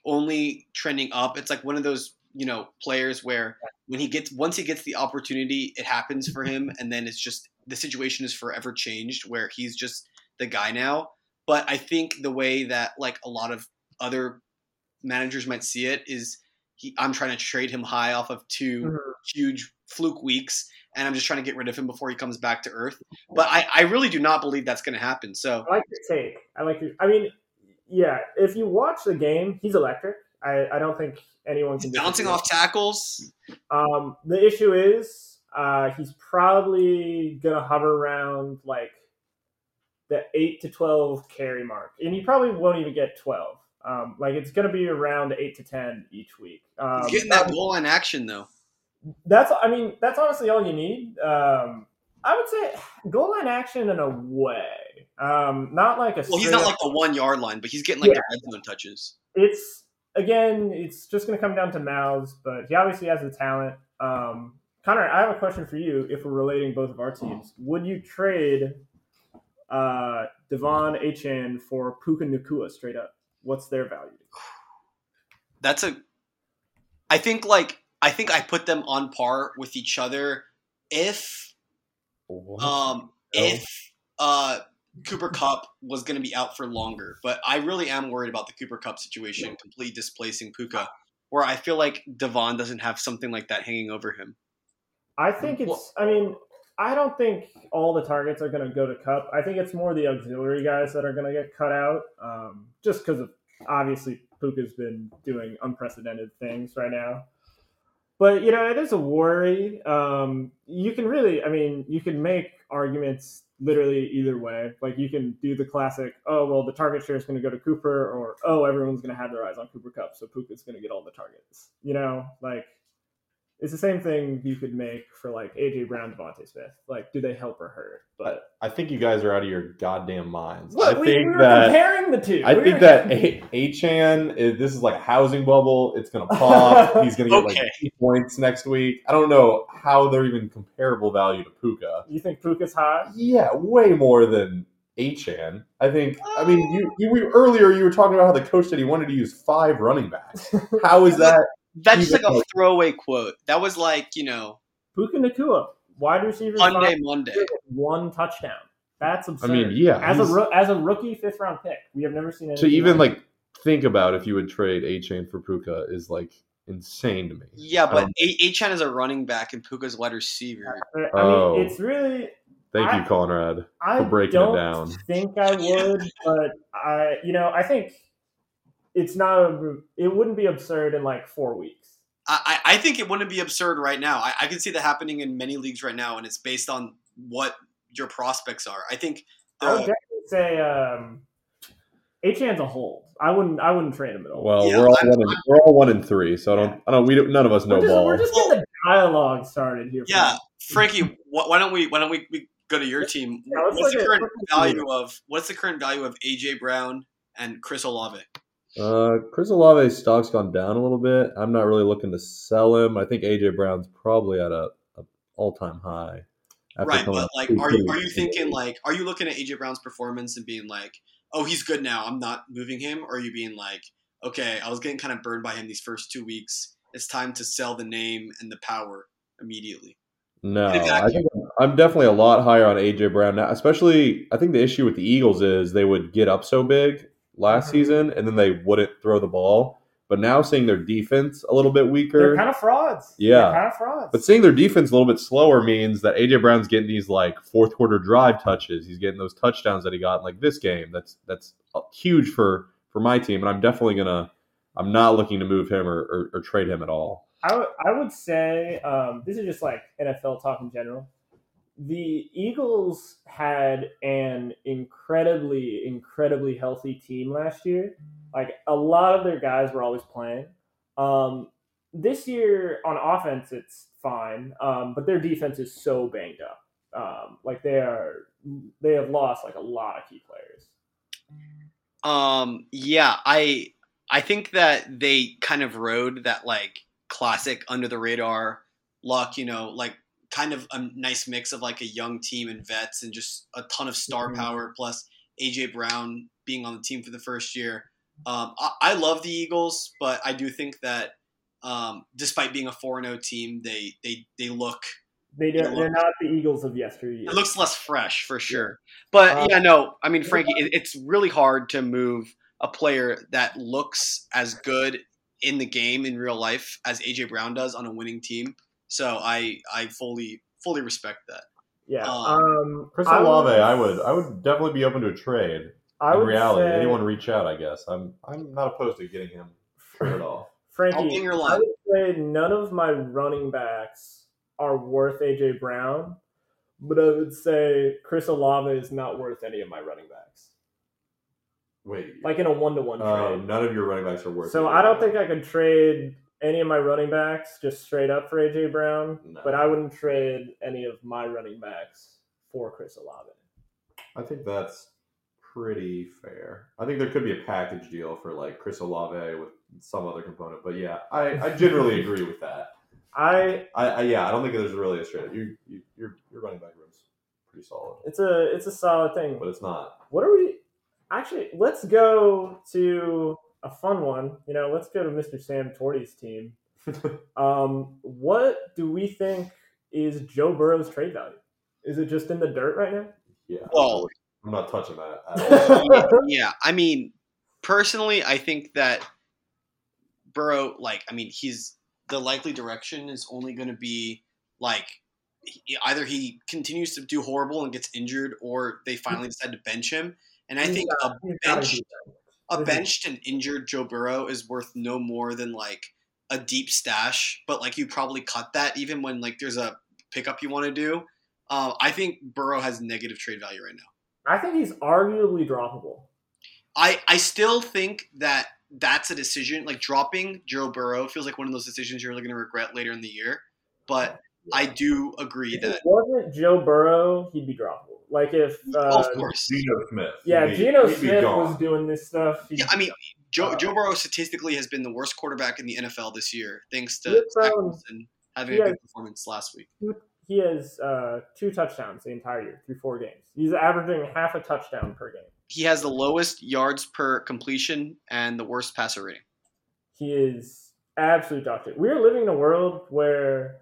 only trending up. It's like one of those you know players where when he gets once he gets the opportunity, it happens for him, and then it's just the situation is forever changed where he's just the guy now. But I think the way that like a lot of other managers might see it is he, I'm trying to trade him high off of 2 Mhm. huge fluke weeks, and I'm just trying to get rid of him before he comes back to earth. But I, I really do not believe that's going to happen. So I like your take. I like your. I mean, yeah. If you watch the game, he's electric. I, I don't think anyone can bouncing off tackles. Um, the issue is uh, he's probably gonna hover around like the eight to twelve carry mark, and he probably won't even get twelve. Um, like it's gonna be around eight to ten each week. Um, He's getting that goal line action though. That's I mean that's honestly all you need. Um, I would say goal line action in a way, um, not like a. Well, he's not up- like the one yard line, but he's getting like Yeah. the red zone touches. it's again, it's just going to come down to mouths, but he obviously has the talent. Um, Connor, I have a question for you. If we're relating both of our teams, would you trade uh, De'Von Achane for Puka Nacua straight up? What's their value? That's a. I think like I think I put them on par with each other if um if uh Cooper Kupp was going to be out for longer. But I really am worried about the Cooper Kupp situation completely displacing Puka, where I feel like De'Von doesn't have something like that hanging over him. I think it's. I mean, I don't think all the targets are going to go to Kupp. I think it's more the auxiliary guys that are going to get cut out, um, just because of obviously Puka's been doing unprecedented things right now. But you know, it is a worry. Um, you can really, I mean, you can make arguments literally either way. Like you can do the classic, oh well, the target share is going to go to Cooper, or oh everyone's going to have their eyes on Cooper Kupp, so Puka's going to get all the targets. You know, like it's the same thing you could make for like AJ Brown, DeVonta Smith. Like, do they help or hurt? But I think you guys are out of your goddamn minds. Look, I we, think we were that comparing the two. I We think were- that A- Achane is this is like a housing bubble. It's gonna pop. He's gonna get like eight points next week. I don't know how they're even comparable value to Puka. you think Puka's high? Yeah, way more than Achane. I think. I mean, you, you we, earlier you were talking about how the coach said he wanted to use five running backs. How is that? That's just like a throwaway quote. That was like you know Puka Nacua, wide receiver, Monday five, Monday. one touchdown. That's absurd. I mean, yeah. as a he's- roo- as a rookie fifth round pick, we have never seen to anything even like like think about if you would trade Achane for Puka is like insane to me. Yeah, but Um, A- Achane is a running back and Puka's wide receiver. I mean, Oh. it's really Thank you, Conrad. I breaking it don't down. think I would, but I, you know, I think it's not. A, it wouldn't be absurd in like four weeks. I, I I think it wouldn't be absurd right now. I, I can see that happening in many leagues right now, and it's based on what your prospects are. I think I would definitely say um, Achane's a hold. I wouldn't. I wouldn't trade him at all. Well, Yeah, we're all I'm- one. In, we're all one in three, so I don't. I don't. We don't, none of us know we're, just, ball. we're just getting the dialogue started here. yeah, Frankie, wh- why don't we why don't we, we go to your team? Yeah, what's the current let's look at value of what's the current value of AJ Brown and Chris Olave? Uh, Chris Olave's stock's gone down a little bit. I'm not really looking to sell him. I think AJ Brown's probably at a, a all time high. Right, but like, are you are you thinking like, are you looking at AJ Brown's performance and being like, oh, he's good now, I'm not moving him, or are you being like, okay, I was getting kind of burned by him these first two weeks, it's time to sell the name and the power immediately. No, I think I'm definitely a lot higher on AJ Brown now. Especially, I think the issue with the Eagles is they would get up so big last Mhm. season and then they wouldn't throw the ball. But now seeing their defense a little bit weaker, They're kind of frauds. Yeah. They're kind of frauds. but seeing their defense a little bit slower means that AJ Brown's getting these like fourth quarter drive touches. He's getting those touchdowns that he got in, like this game. That's that's huge for for my team, and I'm definitely gonna. I'm not looking to move him or, or, or trade him at all. I would- would say um, this is just like NFL talk in general. The Eagles had an incredibly, incredibly healthy team last year. Like a lot of their guys were always playing. Um, this year on offense, it's fine, um, but their defense is so banged up. Um, like they are, they have lost like a lot of key players. Um, yeah, I I think that they kind of rode that like classic under the radar luck, you know, like kind of a nice mix of like a young team and vets and just a ton of star Mhm. power plus AJ Brown being on the team for the first year. Um, I, I love the Eagles, but I do think that um, despite being a 4 0 team, they, they, they look They they're not the Eagles of yesteryear. it looks less fresh for sure. But Uh, yeah, no, I mean, Frankie, it, it's really hard to move a player that looks as good in the game in real life as AJ Brown does on a winning team. So I I fully fully respect that. yeah. um, Um, Chris I Olave, I would I would definitely be open to a trade. I in reality, say, anyone reach out. I guess I'm I'm not opposed to getting him at all. I'll Frankie, be I would say none of my running backs are worth AJ Brown, but I would say Chris Olave is not worth any of my running backs. Wait, Like in a one to one uh, trade. none of your running backs are worth. So it. I don't think I could trade any of my running backs just straight up for AJ Brown, No. but I wouldn't trade any of my running backs for Chris Olave. I think that's pretty fair. I think there could be a package deal for like Chris Olave with some other component, but yeah, I, I generally agree with that. I I, I yeah, I don't think there's really a straight up. You, you your your running back room's pretty solid, it's a it's a solid thing. but it's not. What are we actually? Let's go to a fun one. You know, let's go to Mr. Sam Torty's team. Um, what do we think is Joe Burrow's trade value? Is it just in the dirt right now? Yeah, Well- I'm not touching that. At all. yeah, I mean, personally, I think that Burrow, like, I mean, he's the likely direction is only going to be like he- either he continues to do horrible and gets injured, or they finally decide to bench him. And I think got- a bench do that. A Mhm. benched and injured Joe Burrow is worth no more than like a deep stash, but like you probably cut that even when like there's a pickup you want to do. Uh, I think Burrow has negative trade value right now. I think he's arguably droppable. I I still think that that's a decision like dropping Joe Burrow feels like one of those decisions you're going to regret later in the year. But I do agree If that it wasn't Joe Burrow, he'd be droppable. Like if uh, of course. Geno Smith. yeah, he'd Geno he'd Smith was doing this stuff. Yeah, I mean Joe Uh, Joe Burrow statistically has been the worst quarterback in the NFL this year, thanks to It's, Wilson having yeah. a good performance last week. he has uh, two touchdowns the entire year through four games. He's averaging half a touchdown per game. He has the lowest yards per completion and the worst passer rating. He is absolute dog shit. We're living in a world where,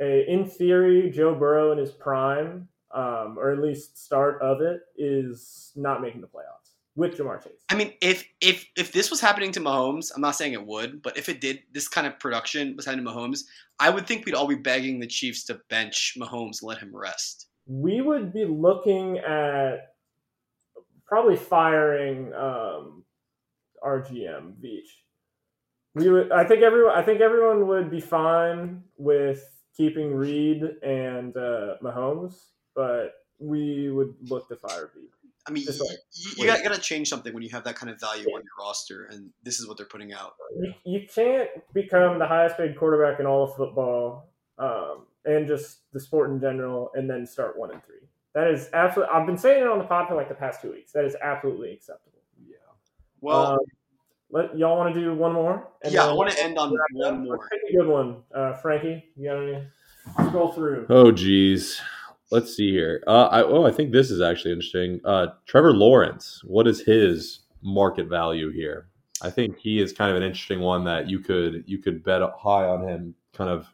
a, in theory, Joe Burrow in his prime, um, or at least start of it, is not making the playoffs with Ja'Marr Chase. I mean, if if if this was happening to Mahomes, I'm not saying it would, but if it did, this kind of production was happening to Mahomes, I would think we'd all be begging the Chiefs to bench Mahomes let him rest. we would be looking at probably firing um, our GM Veach. We would, I think everyone, I think everyone would be fine with keeping Reid and uh, Mahomes, but we would look to fire Veach. I mean, Just like- you, you got, got to change something when you have that kind of value on your roster, and this is what they're putting out. you, you can't become the highest paid quarterback in all of football um, and just the sport in general and then start one and three. That is absolutely. I've been saying it on the pod for like the past two weeks. That is absolutely acceptable. Yeah. Well, Um, let y'all want to do one more? yeah, I want to end on Let's one more. take good one, uh, Frankie. You got any? Scroll through. Oh, geez. Let's see here. Uh, I, oh, I think this is actually interesting. Uh, Trevor Lawrence. What is his market value here? I think he is kind of an interesting one that you could you could bet high on him, kind of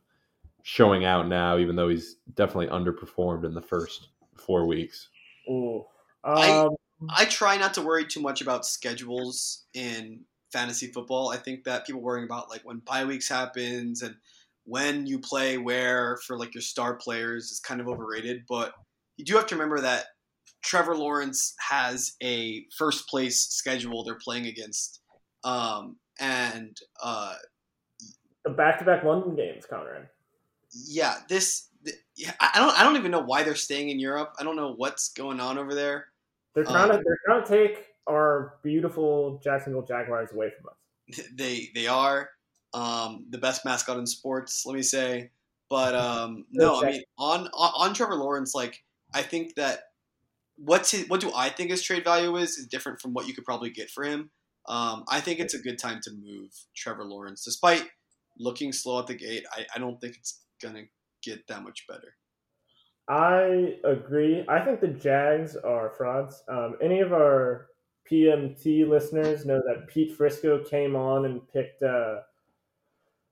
showing out now, even though he's definitely underperformed in the first four weeks. Ooh. I- Um, I try not to worry too much about schedules in fantasy football. I think that people worrying about like when bye weeks happens and when you play where for like your star players is kind of overrated. But you do have to remember that Trevor Lawrence has a first place schedule they're playing against, um, and uh, the back-to-back London games, Conrad. yeah, this. th- yeah, I I don't. I don't even know why they're staying in Europe. I don't know what's going on over there. They're trying Um, to they're trying to take our beautiful Jacksonville Jaguars away from us. they they are um, the best mascot in sports. Let me say, but um, no, I mean on, on on Trevor Lawrence, like I think that what's his, what do I think his trade value is is different from what you could probably get for him. Um, I think it's a good time to move Trevor Lawrence, despite looking slow at the gate. I, I don't think it's gonna get that much better. I agree. I think the Jags are frauds. Um, any of our PMT listeners know that Pete Frisco came on and picked uh,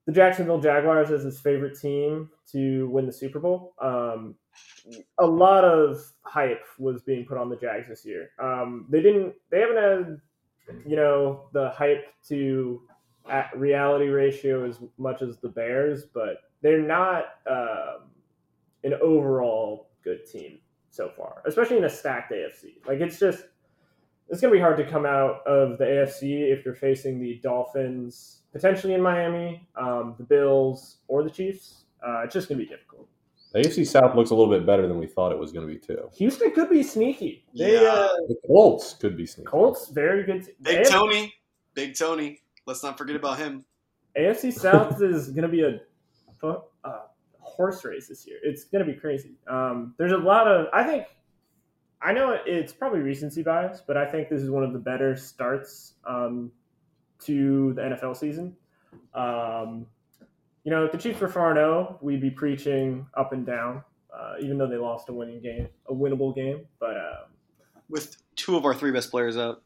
the Jacksonville Jaguars as his favorite team to win the Super Bowl. Um, a lot of hype was being put on the Jags this year. Um, they didn't. They haven't had, you know, the hype to reality ratio as much as the Bears, but they're not. Um, an overall good team so far, especially in a stacked AFC. Like it's just it's gonna be hard to come out of the AFC if you're facing the Dolphins, potentially in Miami, um, the Bills, or the Chiefs. Uh, it's just gonna be difficult. The AFC South looks a little bit better than we thought it was going to be too. Houston could be sneaky. They, Yeah. uh, The Colts could be sneaky. Colts, very good. Big AFC, Tony, Big Tony. Let's not forget about him. AFC South is gonna be a fu- uh, horse race this year. It's gonna be crazy. Um, there's a lot of. I think. I know it's probably recency bias, but I think this is one of the better starts um, to the NFL season. Um, you know, if the Chiefs were four zero, we'd be preaching up and down, uh, even though they lost a winning game, a winnable game. But uh, With two of our three best players out.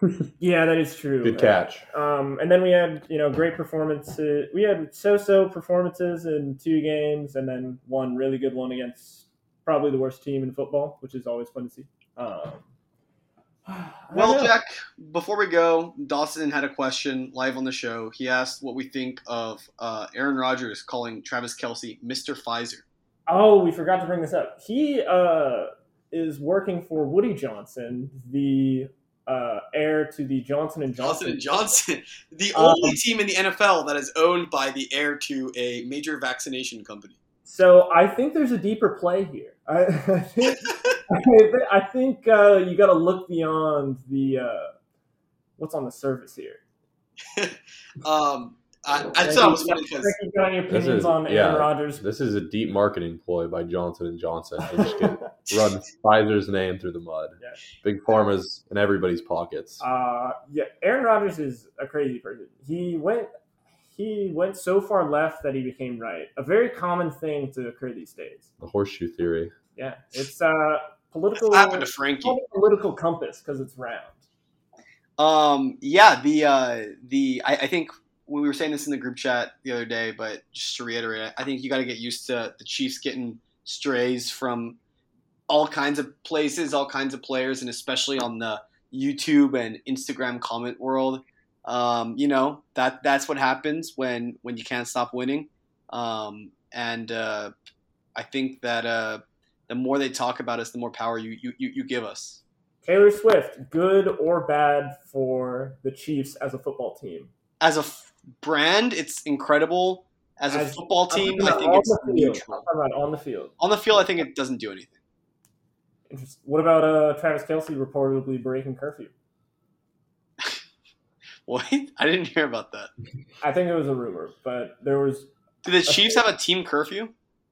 yeah, that is true. Good catch. Um, and then we had, you know, great performances. We had so-so performances in two games, and then one really good one against probably the worst team in football, which is always fun to see. Um, Well, know. Jack, before we go, Dawson had a question live on the show. He asked what we think of uh, Aaron Rodgers calling Travis Kelce Mr. Pfizer. Oh, we forgot to bring this up. He uh, is working for Woody Johnson, the uh, heir to the Johnson and Johnson Johnson. and Johnson, the Um, only team in the NFL that is owned by the heir to a major vaccination company. So I think there's a deeper play here. I, I think I thi- think uh, you got to look beyond the uh, what's on the surface here. Um, I, I thought it was funny because Frankie, got any This opinions is- on Aaron yeah. Rodgers? This is a deep marketing ploy by Johnson and Johnson. They just get run Pfizer's name through the mud. Yeah. Big pharma's in everybody's pockets. Uh, yeah, Aaron Rodgers is a crazy person. He went he went so far left that he became right. A very common thing to occur these days. The horseshoe theory. Yeah, it's uh political what happened to it's Frankie. a political compass because it's round. Um, yeah, the uh, the I, I think we were saying this in the group chat the other day, but just to reiterate, I think you got to get used to the Chiefs getting strays from all kinds of places, all kinds of players, and especially on the YouTube and Instagram comment world. Um, you know that that's what happens when when you can't stop winning. Um, and uh, I think that uh, the more they talk about us, the more power you you, you, you give us. Taylor Swift, good or bad for the Chiefs as a football team? As a f- brand, it's incredible. As a football team, I think it's neutral. on the field. On the field, I think it doesn't do anything. What about uh, Travis Kelce reportedly breaking curfew? What? I didn't hear about that. I think it was a rumor, but there was Do the Chiefs have a team curfew?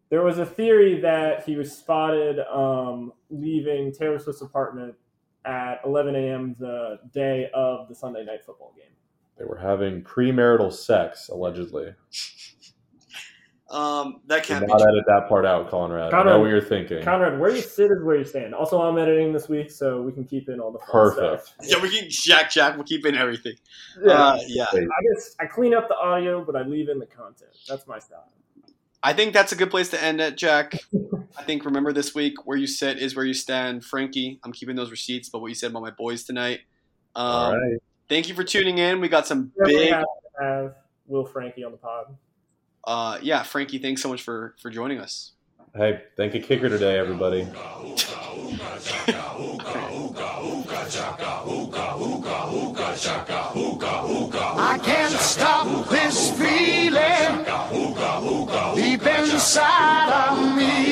there was a theory that he was spotted um, leaving Taylor Swift's apartment at 11 a.m. the day of the Sunday night football game. They were having premarital sex, allegedly. Um, that can't be not edit that part out, Conrad. I know what you're thinking. Conrad, where you sit is where you stand. Also, I'm editing this week, so we can keep in all the fun Perfect. stuff. Yeah, we can Jack Jack. We'll keep in everything. Yeah. Uh, yeah. I just I clean up the audio, but I leave in the content. That's my style. I think that's a good place to end it, Jack. I think remember this week where you sit is where you stand. Frankie, I'm keeping those receipts, but what you said about my boys tonight. Um, All right. Thank you for tuning in. We got some Definitely big. have have Will Frankie on the pod. Uh, yeah, Frankie, thanks so much for for joining us. Hey, thank you, kicker today, everybody. I can't stop this feeling deep inside of me.